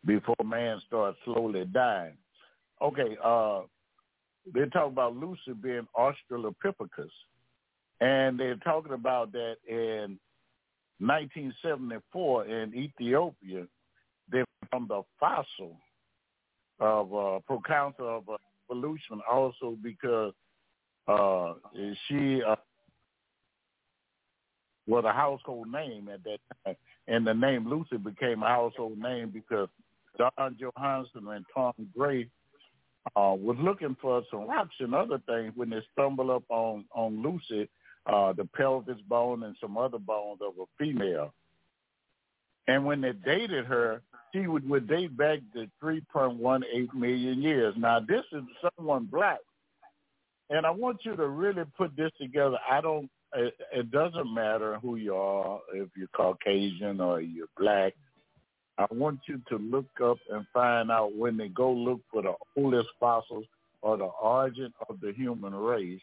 before man starts slowly dying. Okay, uh, they talk about Lucy being Australopithecus, and they're talking about that in 1974 in Ethiopia, found the fossil of uh, proconsul of evolution also because uh, she uh, was a household name at that time. And the name Lucy became a household name because Don Johanson and Tom Gray uh, was looking for some rocks and other things when they stumbled up on, on Lucy, uh, the pelvis bone and some other bones of a female. And when they dated her, she would, would date back to 3.18 million years. Now, this is someone black. And I want you to really put this together. I don't it, it doesn't matter who you are, if you're Caucasian or you're black. I want you to look up and find out when they go look for the oldest fossils or the origin of the human race,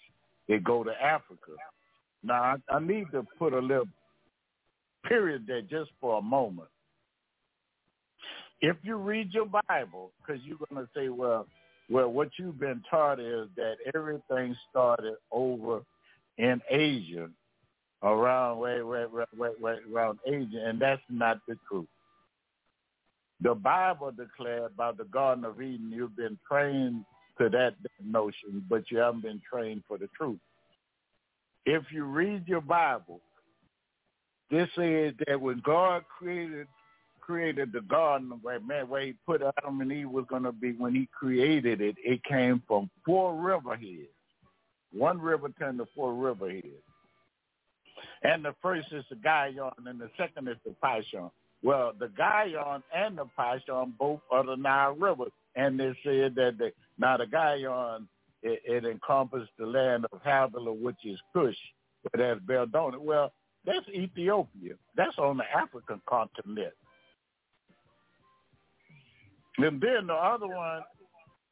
they go to Africa. Now, I, I need to put a little period there just for a moment. If you read your Bible, because you're going to say, well, well, what you've been taught is that everything started over in Asia, around where, where, where, where, around Asia, and that's not the truth. The Bible declared by the Garden of Eden, you've been trained to that notion, but you haven't been trained for the truth. If you read your Bible, this says that when God created created the garden where man where he put Adam and Eve was to be when he created it, it came from four river heads. One river turned to four river heads. And the first is the Gihon and the second is the Pishon. Well, the Gihon and the Pishon both are the Nile River. And they said that the, now the Gihon, it, it encompassed the land of Havilah, which is Cush, but that's Beldona. Well, that's Ethiopia. That's on the African continent. And then the other one,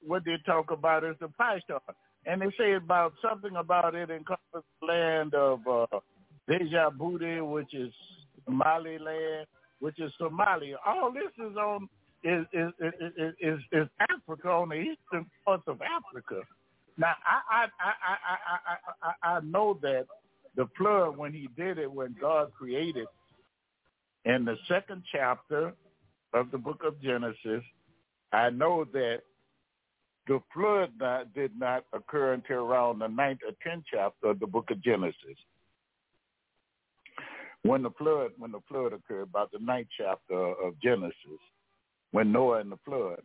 what they talk about is the Pishon. And they say about something about it encompasses the land of uh, Djibouti, which is Somaliland, which is Somalia. All this is on is is is is, is Africa on the eastern parts of Africa. Now I I I I I I, I know that the flood when he did it when God created in the second chapter of the book of Genesis, I know that the flood not, did not occur until around the ninth or tenth chapter of the book of Genesis. When the flood, when the flood occurred, about the ninth chapter of Genesis, when Noah and the flood.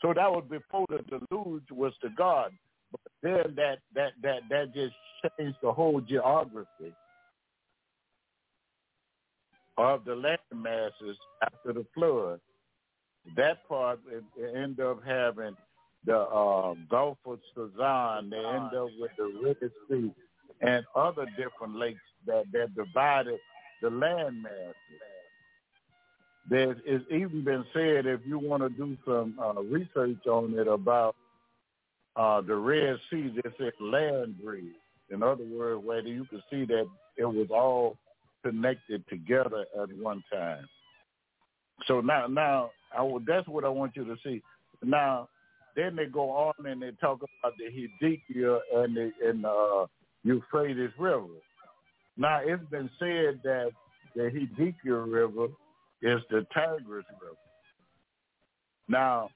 So that was before the deluge was to God. But then that that that that just changed the whole geography of the land masses after the flood. That part end up having the uh, Gulf of Sazan. They end up with the Red Sea and other different lakes that that divided the land masses. There is even been said if you want to do some uh, research on it about uh, the Red Sea, they said land bridge. In other words, where you can see that it was all connected together at one time. So now, now I, that's what I want you to see. Now, then they go on and they talk about the Hiddekel and the and uh, Euphrates River. Now, it's been said that the Hiddekel River is the Tigris River. Now,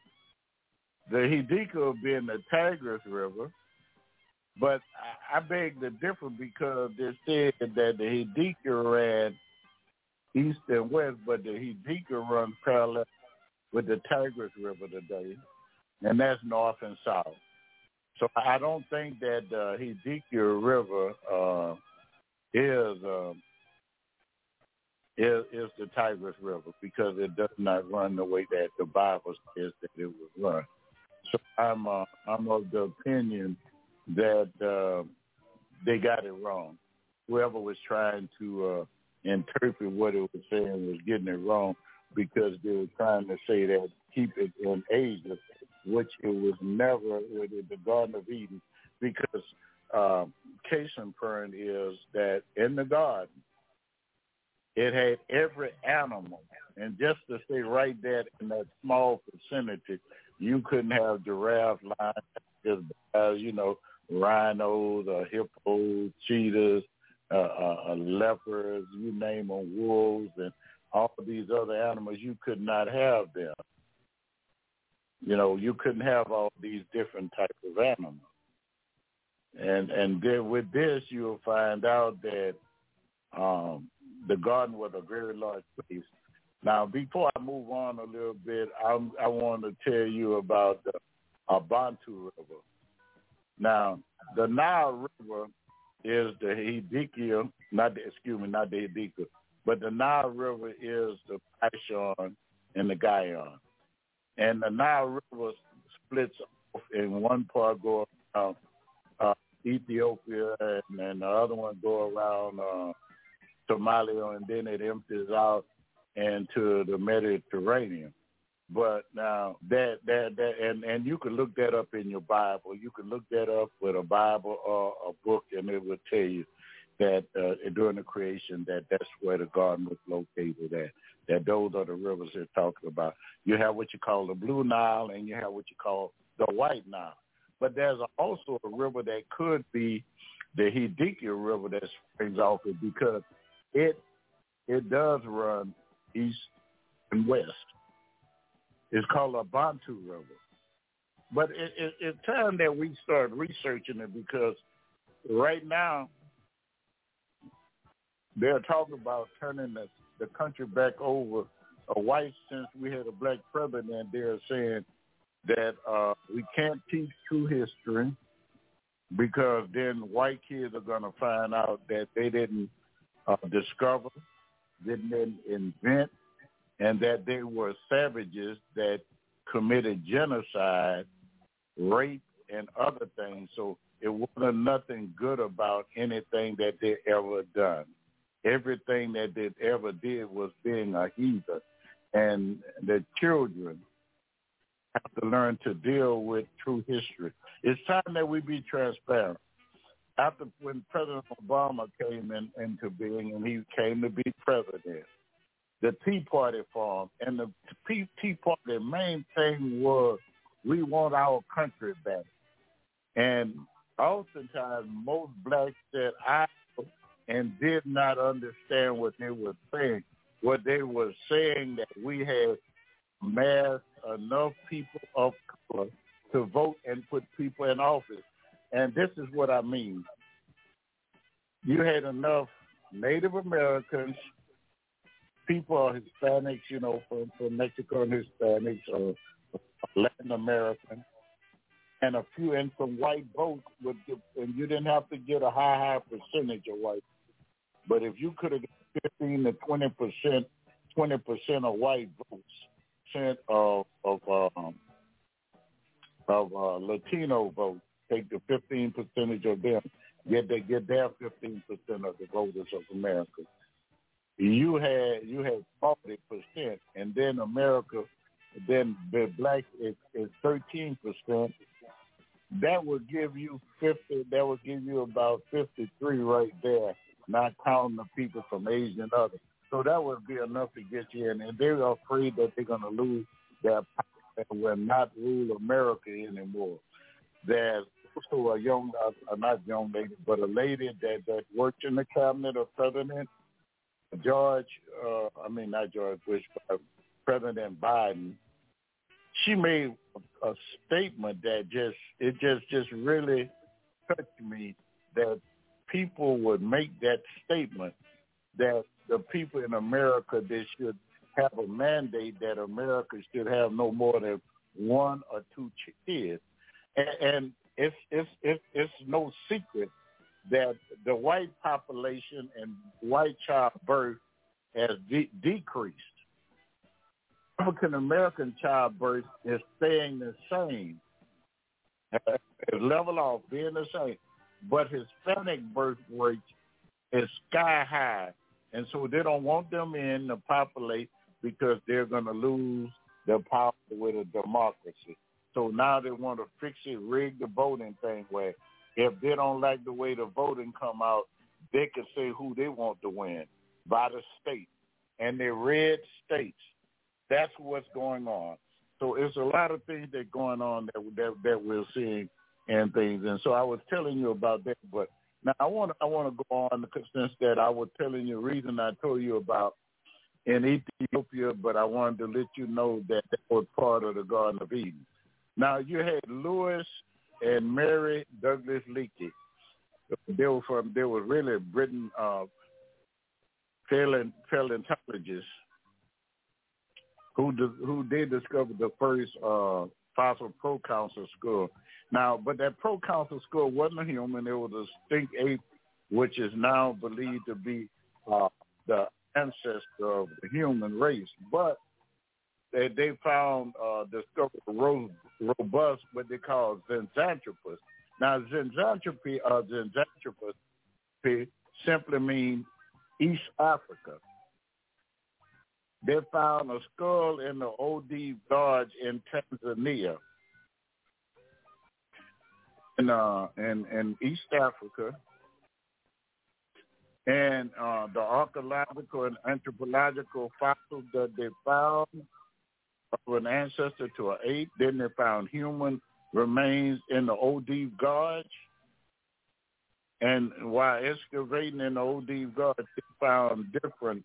the Hiddekel being the Tigris River, but I, beg to differ because they said that the Hiddekel ran east and west, but the Hiddekel runs parallel with the Tigris River today, and that's north and south. So I don't think that the Hiddekel River uh, is um, is, is the Tigris River because it does not run the way that the Bible says that it would run. So I'm uh, I'm of the opinion that uh, they got it wrong. Whoever was trying to uh, interpret what it was saying was getting it wrong because they were trying to say that keep it in Asia, which it was never in the Garden of Eden because uh, case in point is that in the garden it had every animal. And just to stay right there in that small vicinity, you couldn't have giraffes, lions, uh, you know, rhinos, uh, hippos, cheetahs, uh, uh, uh, leopards, you name them, wolves, and all of these other animals. You could not have them. You know, you couldn't have all these different types of animals. And and then with this, you'll find out that um, the garden was a very large place. Now, before I move on a little bit, I, I want to tell you about the Abantu River. Now, the Nile River is the Hiddekel, not the, excuse me, not the Hiddekel, but the Nile River is the Pishon and the Gihon. And the Nile River splits off in one part go around uh, Ethiopia and, and the other one go around uh, Somalia, and then it empties out into the Mediterranean. But now that that that and and you can look that up in your Bible. You can look that up with a Bible or a book, and it will tell you that uh, during the creation that that's where the garden was located at. That those are the rivers they're talking about. You have what you call the Blue Nile, and you have what you call the White Nile. But there's also a river that could be the Hiddekel River that springs off it because it it does run east and west. It's called a Bantu River. But it, it, it's time that we start researching it because right now they're talking about turning the, the country back over a white since we had a black president there saying that uh, we can't teach true history because then white kids are going to find out that they didn't uh, discover, didn't invent, and that they were savages that committed genocide, rape, and other things. So it wasn't nothing good about anything that they ever done. Everything that they ever did was being a heathen. And the children have to learn to deal with true history. It's time that we be transparent. After when President Obama came in, into being and he came to be president, the Tea Party formed, and the Tea Party main thing was we want our country back. And oftentimes most blacks said I and did not understand what they were saying. What they were saying that we had massed enough people of color to vote and put people in office. And this is what I mean. You had enough Native Americans, people are Hispanics, you know, from, from Mexico and Hispanics or Latin American, and a few and some white votes would give, and you didn't have to get a high high percentage of white. But if you could have got fifteen to twenty percent, twenty percent of white votes, percent of of um, of uh, Latino votes, take the fifteen percentage of them, get they get their fifteen percent of the voters of America. You had you had forty percent, and then America, then the black is is thirteen percent, that would give you 50, that would give you about 53 right there, not counting the people from Asia and others. So that would be enough to get you in. And they're afraid that they're going to lose their power and will not rule America anymore. There's also a young, uh, not young lady, but a lady that, that worked in the cabinet of President George, uh, I mean, not George Bush, but President Biden she made a statement that just it just just really touched me that people would make that statement that the people in America they should have a mandate that America should have no more than one or two kids, and, and it's it's it's it's no secret that the white population and white childbirth has de- decreased. African American childbirth is staying the same, it's level off, being the same. But Hispanic birth rate is sky high, and so they don't want them in to populate because they're going to lose their power with a democracy. So now they want to fix it, rig the voting thing where if they don't like the way the voting come out, they can say who they want to win by the state. And the red states that's what's going on. So it's a lot of things that going on that that, that we're seeing and things. And so I was telling you about that, but now I want I want to go on the since that I was telling you reason I told you about in Ethiopia, but I wanted to let you know that that was part of the Garden of Eden. Now you had Louis and Mary Douglas Leakey. They were from they were really Britain uh, paleontologists who who did discover the first uh, fossil proconsul skull. Now, but that proconsul School wasn't a human; it was a stink ape, which is now believed to be uh, the ancestor of the human race. But they they found uh, discovered ro- robust what they call Zinjanthropus. Now, Zinjanthropy uh, simply means East Africa. They found a skull in the OD Gorge in Tanzania, in uh, in, in East Africa, and uh, the archaeological and anthropological fossils that they found of an ancestor to an ape. Then they found human remains in the OD Gorge. And while excavating in the OD Gorge, they found different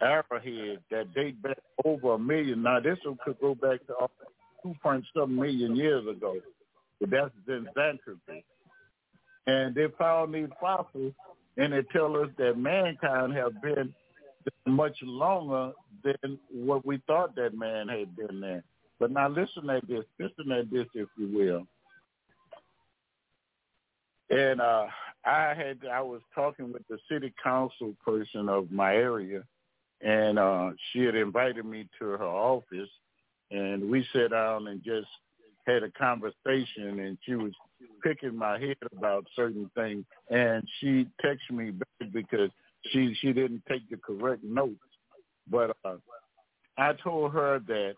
arrowhead that date back over a million. Now this one could go back to two point seven million years ago, but that's Zinjanthropy. And they found these fossils, and they tell us that mankind have been much longer than what we thought that man had been there. But now listen at this, listen at this, if you will. And uh, I had I was talking with the city council person of my area, and uh, she had invited me to her office, and we sat down and just had a conversation, and she was picking my head about certain things, and she texted me back because she she didn't take the correct notes, but uh, I told her that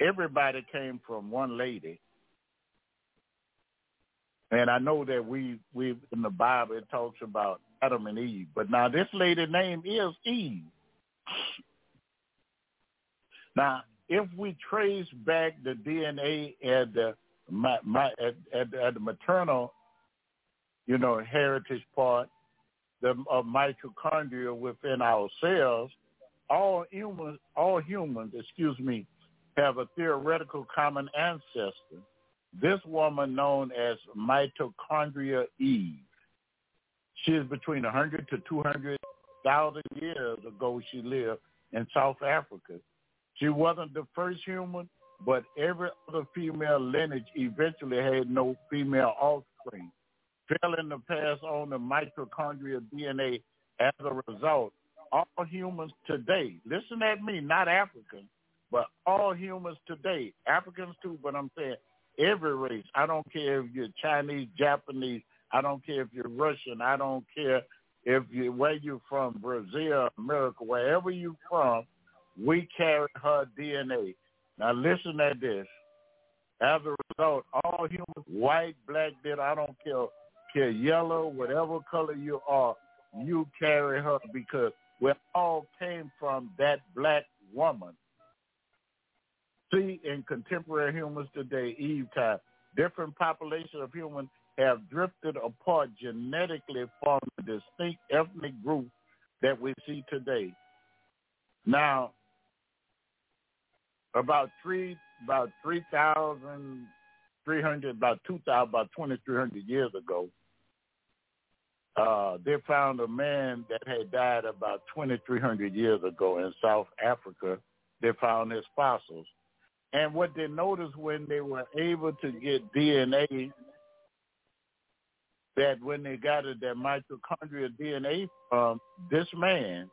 everybody came from one lady. And I know that we we in the Bible it talks about Adam and Eve, but now this lady name is Eve. Now, if we trace back the DNA at the my, my at, at, at the maternal, you know, heritage part, the of mitochondria within our cells, all humans, all humans, excuse me, have a theoretical common ancestor this woman known as mitochondria Eve. She is between 100 to 200,000 years ago she lived in South Africa. She wasn't the first human, but every other female lineage eventually had no female offspring, failing to pass on the mitochondria DNA as a result. All humans today, listen at me, not Africans, but all humans today, Africans too, but I'm saying every race. I don't care if you're Chinese, Japanese. I don't care if you're Russian. I don't care if you where you're from, Brazil, America, wherever you're from. We carry her DNA. Now listen at this. As a result, all humans, white, black, dead, I don't care, care yellow, whatever color you are, you carry her because we all came from that black woman see in contemporary humans today, Eve time, different populations of humans have drifted apart genetically from the distinct ethnic group that we see today. Now, about three, about three thousand three hundred, about two thousand, about twenty three hundred years ago, uh, they found a man that had died about twenty three hundred years ago in South Africa. They found his fossils. And what they noticed when they were able to get DNA, that when they got it, that mitochondrial DNA from this man,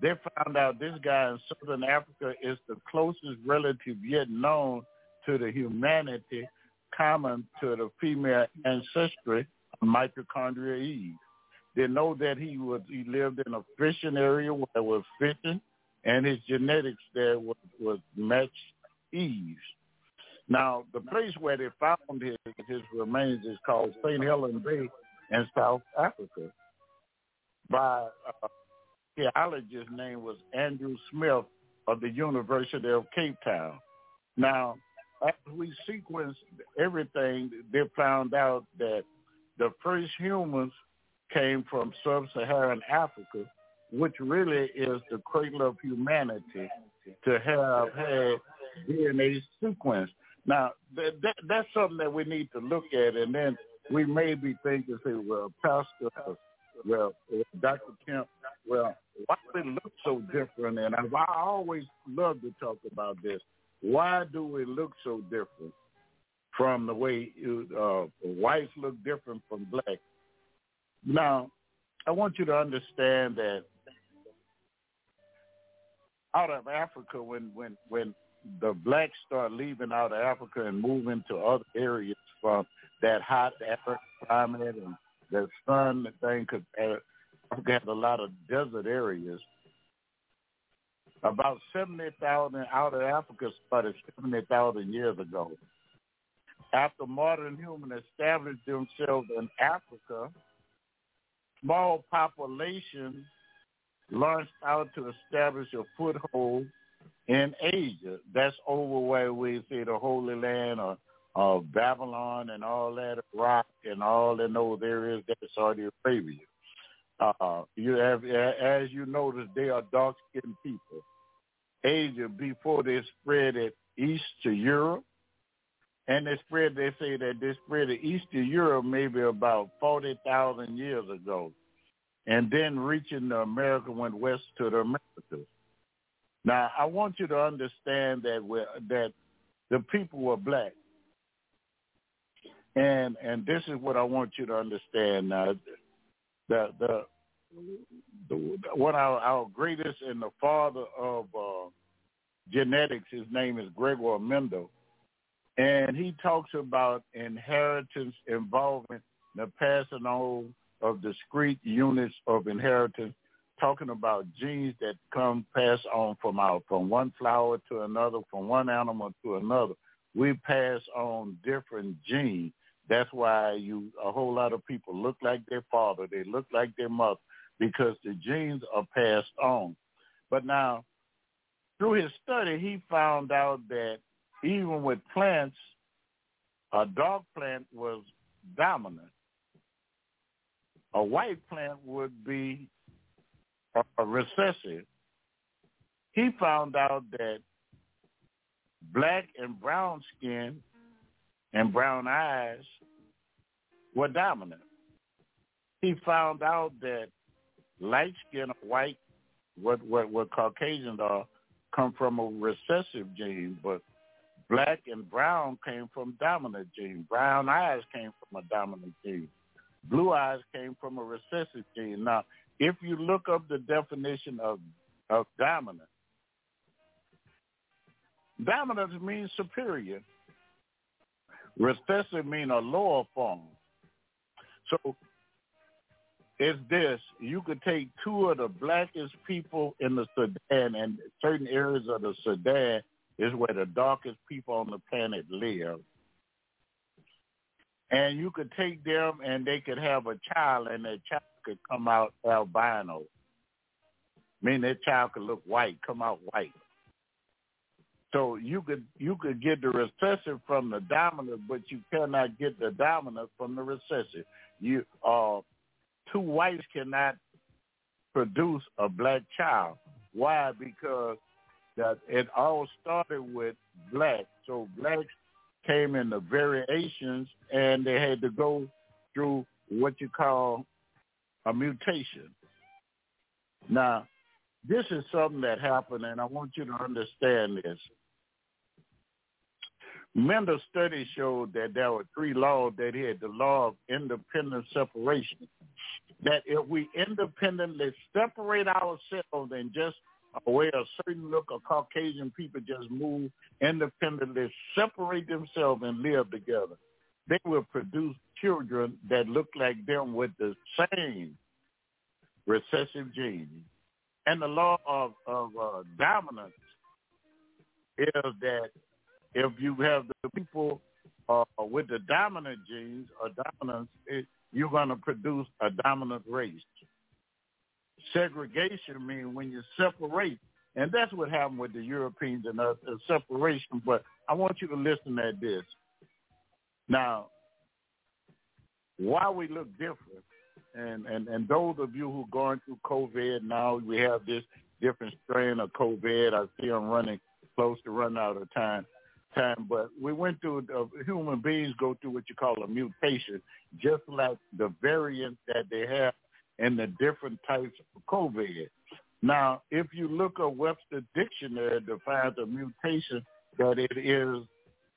they found out this guy in Southern Africa is the closest relative yet known to the humanity common to the female ancestry of mitochondria Eve. They know that he was he lived in a fishing area where was fishing, and his genetics there was, was matched Eves. Now, the place where they found his, his remains is called St. Helens Bay in South Africa. By uh, geologist name was Andrew Smith of the University of Cape Town. Now, as we sequenced everything, they found out that the first humans came from sub-Saharan Africa, which really is the cradle of humanity to have had DNA sequence. Now, that, that, that's something that we need to look at, and then we may be thinking, say, well, Pastor, well, Dr. Kemp, well, why do we look so different? And I, I always love to talk about this. Why do we look so different from the way uh, whites look different from black? Now, I want you to understand that out of Africa, when when when the blacks start leaving out of Africa and moving to other areas from that hot African climate and the sun and thing, because Africa uh, has a lot of desert areas. About 70,000 out of Africa started 70,000 years ago. After modern humans established themselves in Africa, small populations launched out to establish a foothold in Asia. That's over where we see the Holy Land or, Babylon and all that, Iraq and all in those areas. That's Saudi Arabia. Uh, you have, as you notice, they are dark-skinned people. Asia, before they spread it east to Europe, and they spread, they say that they spread it east to Europe maybe about 40,000 years ago. And then reaching the America went west to the Americas. Now, I want you to understand that we're, that the people were black. And and this is what I want you to understand now. The the, the one our, our greatest and the father of uh, genetics, his name is Gregor Mendel, and he talks about inheritance involving the passing on of discrete units of inheritance, talking about genes that come pass on from our from one flower to another, from one animal to another. We pass on different genes that's why you a whole lot of people look like their father, they look like their mother, because the genes are passed on. But now, through his study, he found out that even with plants, a dark plant was dominant. A white plant would be a recessive. He found out that black and brown skin and brown eyes were dominant. He found out that light skin or white, what, what, what Caucasians are, come from a recessive gene, but black and brown came from dominant gene. Brown eyes came from a dominant gene. Blue eyes came from a recessive gene. Now, if you look up the definition of, of dominant, dominant means superior. Recessive means a lower form. So it's this. You could take two of the blackest people in the Sudan and certain areas of the Sudan is where the darkest people on the planet live. And you could take them and they could have a child and that child could come out albino. Meaning that child could look white, come out white. So you could you could get the recessive from the dominant, but you cannot get the dominant from the recessive. You uh, two whites cannot produce a black child. Why? Because that it all started with black. So blacks came in the variations, and they had to go through what you call a mutation. Now, this is something that happened, and I want you to understand this. Mendel's study showed that there were three laws that he had. The law of independent separation. That if we independently separate ourselves and just away a certain look of Caucasian people just move independently, separate themselves and live together, they will produce children that look like them with the same recessive genes. And the law of, of uh, dominance is that if you have the people uh, with the dominant genes or dominance, it, you're going to produce a dominant race. Segregation means when you separate, and that's what happened with the Europeans and us, separation. But I want you to listen at this. Now, why we look different, and, and, and those of you who are going through COVID now, we have this different strain of COVID. I see I'm running close to run out of time time, but we went through, uh, human beings go through what you call a mutation, just like the variants that they have in the different types of COVID. Now, if you look at Webster Dictionary, defines a mutation that it is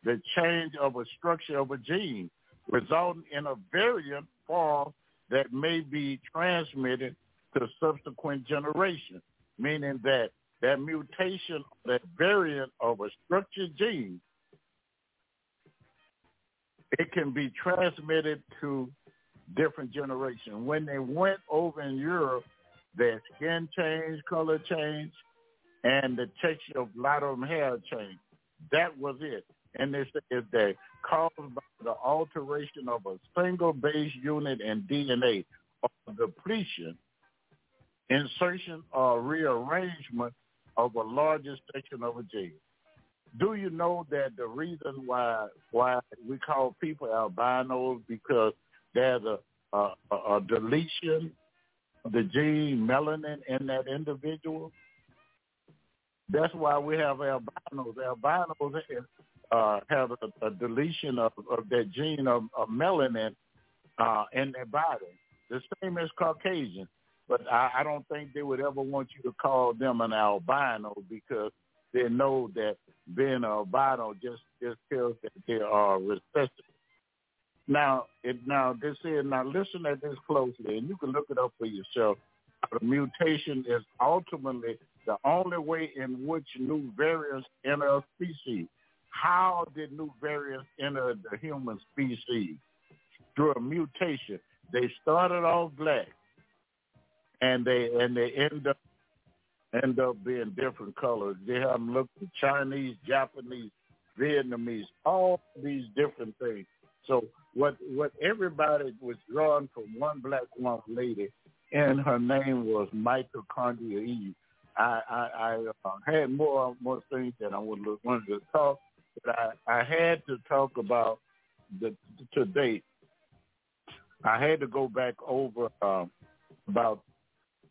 the change of a structure of a gene resulting in a variant form that may be transmitted to subsequent generations, meaning that that mutation, that variant of a structured gene it can be transmitted to different generations. When they went over in Europe, their skin changed, color changed, and the texture of a lot of them hair changed. That was it. And they said that caused by the alteration of a single base unit in DNA or depletion, insertion or rearrangement of a larger section of a gene do you know that the reason why why we call people albinos because there's a a, a deletion of the gene melanin in that individual? That's why we have albinos. Albinos uh, have a, a deletion of, of that gene of, of melanin uh, in their body. The same as Caucasian. but I, I don't think they would ever want you to call them an albino because they know that being an albino just just tells that they are recessive. Now, it now this is now listen at this closely, and you can look it up for yourself. The mutation is ultimately the only way in which new variants enter a species. How did new variants enter the human species? Through a mutation. They started off black, and they and they end up end up being different colors. They have them look Chinese, Japanese, Vietnamese, all these different things. So what what everybody was drawn from one black woman lady, and her name was Mitochondria Eve. I I, I uh, had more more things that I would look, wanted to talk, but I I had to talk about the to date. I had to go back over um, about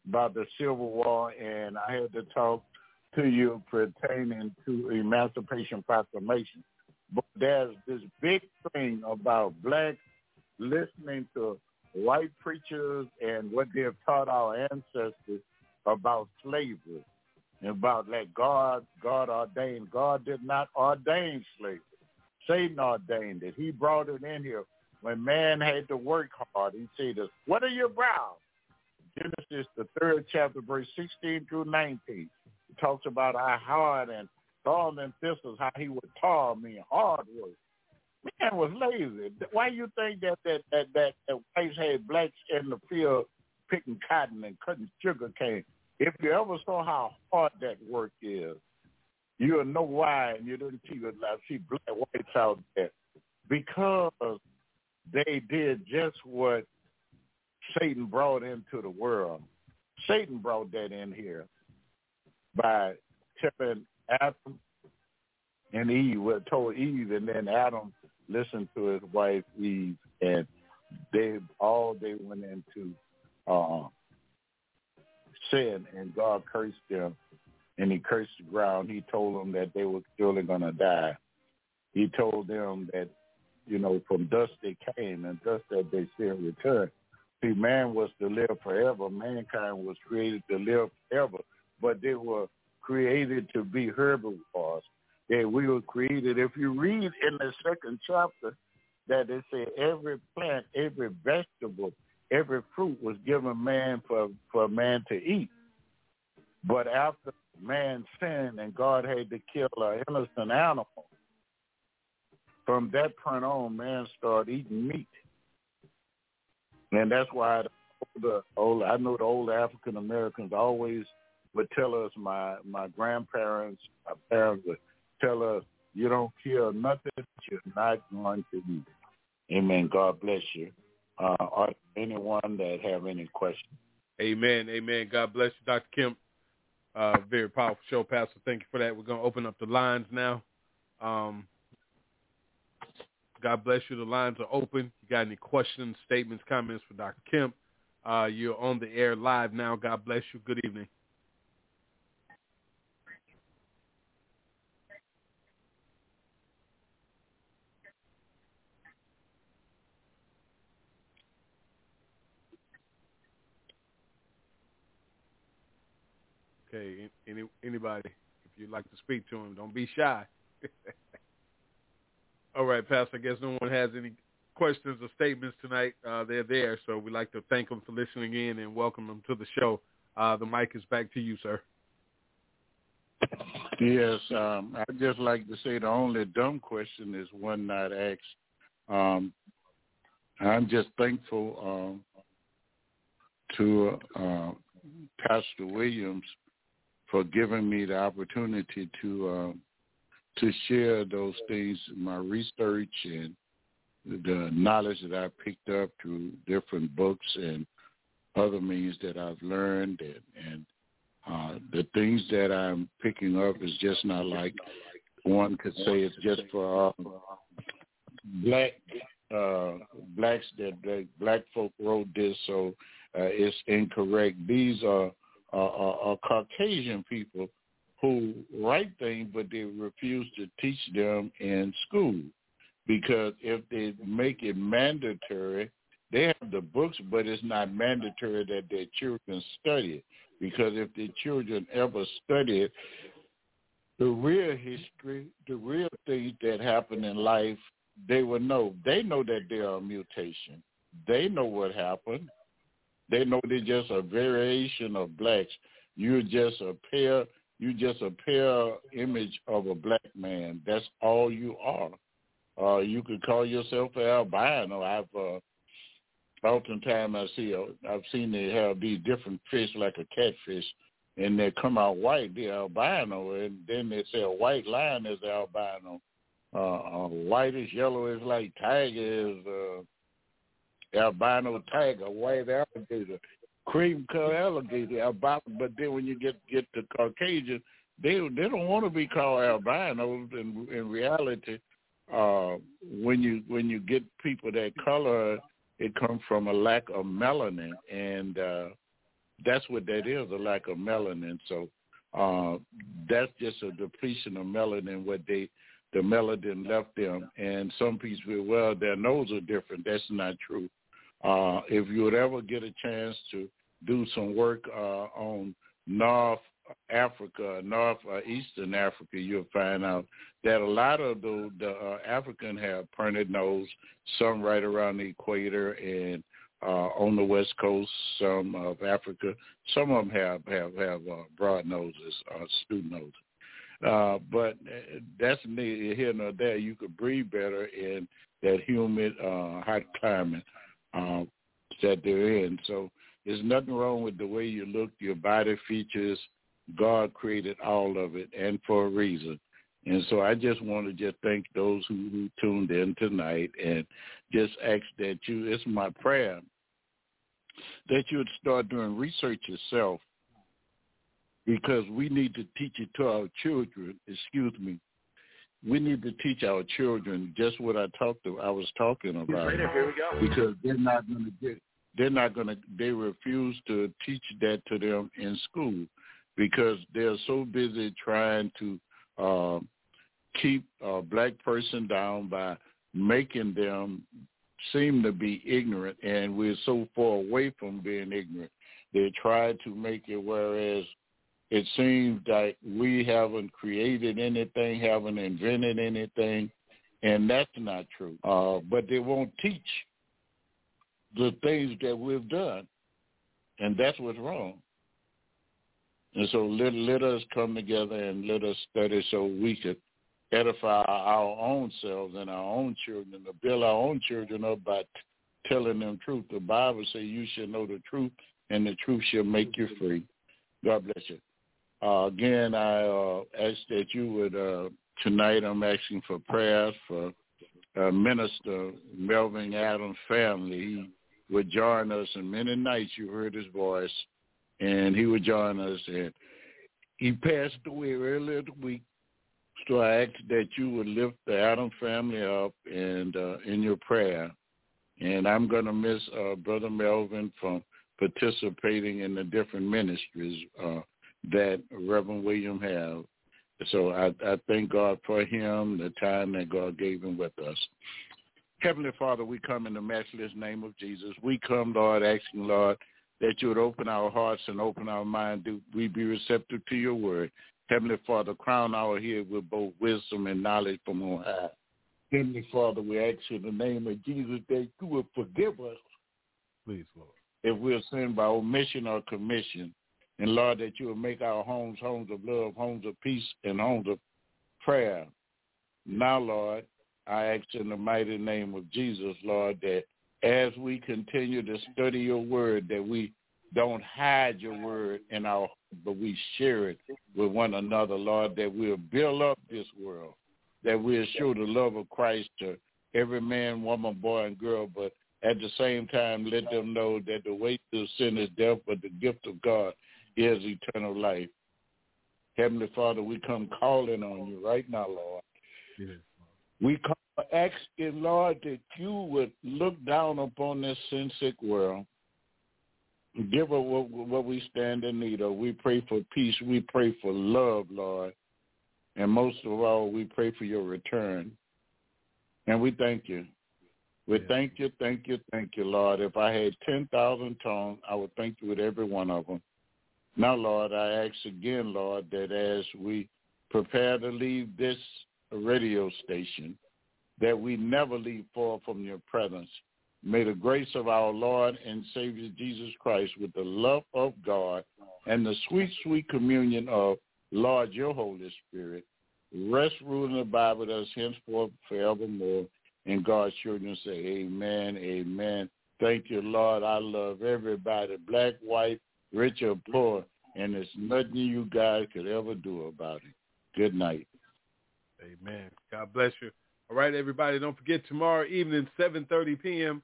about the Civil War, and I had to talk to you pertaining to Emancipation Proclamation. But there's this big thing about blacks listening to white preachers and what they have taught our ancestors about slavery about that God, God ordained. God did not ordain slavery. Satan ordained it. He brought it in here. When man had to work hard, he said, this, what are your brows? Genesis, the third chapter, verse 16 through 19. It talks about how hard and thorns and thistles, how he would tar me, hard work. Man was lazy. Why you think that that that that, that whites had blacks in the field picking cotton and cutting sugar cane? If you ever saw how hard that work is, you'll know why, and you didn't see see black whites out there because they did just what Satan brought into the world. Satan brought that in here by telling Adam and Eve, well, told Eve, and then Adam listened to his wife Eve, and they all they went into uh, sin, and God cursed them, and He cursed the ground. He told them that they were surely going to die. He told them that you know from dust they came, and dust that they still return. See, man was to live forever. Mankind was created to live forever, but they were created to be herbivores. They we were created. If you read in the second chapter, that they say every plant, every vegetable, every fruit was given man for for man to eat. But after man sinned and God had to kill an innocent animal, from that point on, man started eating meat. And that's why the old, I know the old African Americans always would tell us, my my grandparents, my parents would tell us, you don't kill nothing you're not going to eat. Amen. God bless you. Uh, are anyone that have any questions? Amen. Amen. God bless you, Dr. Kemp. Uh, very powerful show, Pastor. Thank you for that. We're going to open up the lines now. Um, God bless you. The lines are open. You got any questions, statements, comments for Dr. Kemp? Uh, you're on the air live now. God bless you. Good evening. Okay, any anybody, if you'd like to speak to him, don't be shy. All right, Pastor. I guess no one has any questions or statements tonight. Uh, they're there, so we'd like to thank them for listening in and welcome them to the show. Uh, the mic is back to you, sir. Yes, um, I'd just like to say the only dumb question is one not asked. Um, I'm just thankful um, to uh, Pastor Williams for giving me the opportunity to uh, to share those things, my research and the knowledge that I picked up through different books and other means that I've learned and, and uh, the things that I'm picking up is just not like one could say it's just for uh, black uh, blacks that, that black folk wrote this, so uh, it's incorrect. These are, are, are, are Caucasian people who write things, but they refuse to teach them in school. Because if they make it mandatory they have the books, but it's not mandatory that their children study it because if the children ever study it, the real history, the real things that happen in life, they will know. They know that there are a mutation. They know what happened. They know they're just a variation of blacks. You're just a pair. You just a pair image of a black man. That's all you are. Uh, you could call yourself an albino. I've uh, oftentimes I see uh, I've seen they have these different fish like a catfish, and they come out white. They're albino, and then they say a white lion is albino. Uh, uh, whitish yellow is like tiger is uh, albino tiger, white alligator, cream color alligator, albino. But then when you get get to Caucasian, they they don't want to be called albinos. In in reality, uh, when you when you get people that color, it comes from a lack of melanin, and uh, that's what that is—a lack of melanin. So uh, that's just a depletion of melanin. What they the melanin left them, and some people well their nose are different. That's not true. Uh, if you would ever get a chance to do some work uh, on North Africa, North uh, Eastern Africa, you'll find out that a lot of the, the uh, African have pointed nose, some right around the equator and uh, on the west coast, some of Africa. Some of them have have have uh, broad noses, uh, noses. Uh, but uh, that's neither here nor there. You could breathe better in that humid, uh, hot climate uh, that they're in. So there's nothing wrong with the way you look, your body features, God created all of it and for a reason. And so I just want to just thank those who, who tuned in tonight and just ask that you, it's my prayer, that you would start doing research yourself because we need to teach it to our children, excuse me. We need to teach our children just what I talked to, I was talking about. Because they're not going to get, they're not going to, they refuse to teach that to them in school because they're so busy trying to uh, keep a black person down by making them seem to be ignorant, and we're so far away from being ignorant. They try to make it whereas it seems like we haven't created anything, haven't invented anything, and that's not true. Uh, but they won't teach the things that we've done, and that's what's wrong. And so let, let us come together and let us study so we could edify our own selves and our own children, to build our own children up by t- telling them truth. The Bible says you should know the truth, and the truth shall make you free. God bless you. Uh, again, I uh, ask that you would, uh, tonight I'm asking for prayers for uh, Minister Melvin Adams' family. He would join us, and many nights you heard his voice and he would join us. And he passed away earlier this week, so I ask that you would lift the Adam family up and uh, in your prayer. And I'm going to miss uh, Brother Melvin from participating in the different ministries uh, that Reverend William have. So I, I thank God for him, the time that God gave him with us. Heavenly Father, we come in the matchless name of Jesus. We come, Lord, asking, Lord, that you would open our hearts and open our mind. Do we be receptive to your word? Heavenly Father, crown our head with both wisdom and knowledge from on high. Heavenly Father, we ask you in the name of Jesus that you would forgive us. Please, Lord. If we're sinned by omission or commission. And Lord, that you would make our homes homes of love, homes of peace, and homes of prayer. Now, Lord, I ask in the mighty name of Jesus, Lord, that as we continue to study your word, that we don't hide your word in our, but we share it with one another, Lord, that we'll build up this world, that we'll show the love of Christ to every man, woman, boy, and girl, but at the same time, let them know that the weight of sin is death, but the gift of God is eternal life. Heavenly Father, we come calling on you right now, Lord. Yes. We come asking, Lord, that you would look down upon this sin sick world. Give us what, what we stand in need of. We pray for peace. We pray for love, Lord. And most of all, we pray for your return. And we thank you. We thank you, thank you, thank you, Lord. If I had 10,000 tongues, I would thank you with every one of them. Now, Lord, I ask again, Lord, that as we prepare to leave this radio station, that we never leave far from your presence. May the grace of our Lord and Savior Jesus Christ with the love of God and the sweet, sweet communion of Lord, your Holy Spirit, rest, rule, and abide with us henceforth forevermore. And God's children say amen, amen. Thank you, Lord. I love everybody, black, white, rich or poor, and there's nothing you guys could ever do about it. Good night. Amen. God bless you. All right, everybody, don't forget tomorrow evening, 7.30 p.m.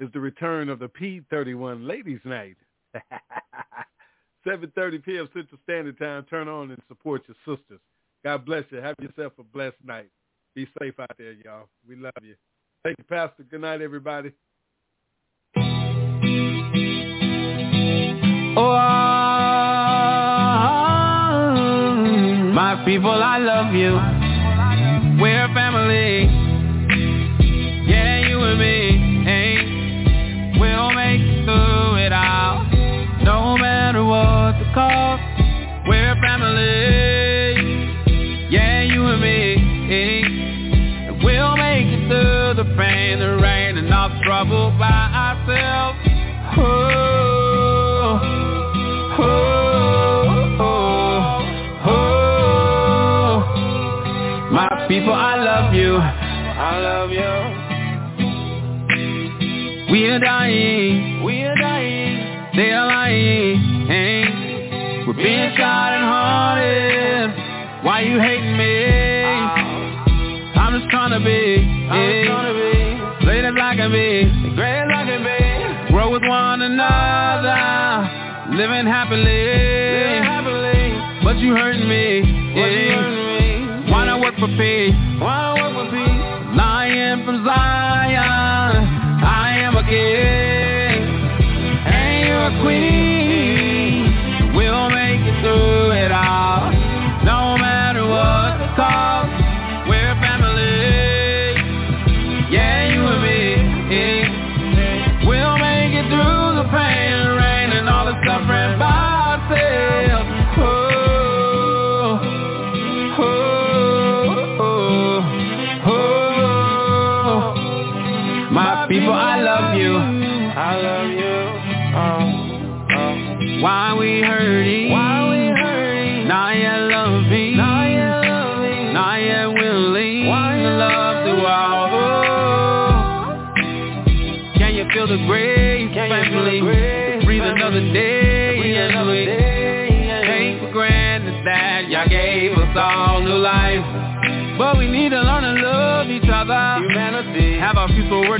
is the return of the P31 Ladies Night. 7.30 p.m. Central Standard Time. Turn on and support your sisters. God bless you. Have yourself a blessed night. Be safe out there, y'all. We love you. Thank you, Pastor. Good night, everybody. Oh, my people, I love you. We're family. Are dying. We are dying. They are lying. Hey. We're being shot and haunted. Why you hating me? Ah. I'm just trying to be. I'm trying to be. Great as I can be. Great as I can be. Grow with one another. Living happily. Living happily. But you hurting me. But you hurting me. Why not work for peace? Why not work for peace? Queen.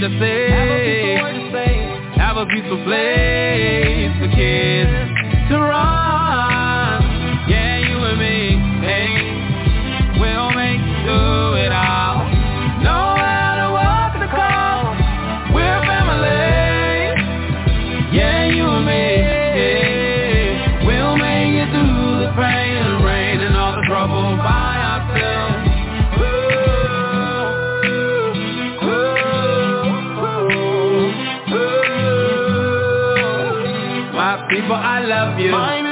Word to say. Have a peaceful word to say. Have a peaceful place for kids people, I love you.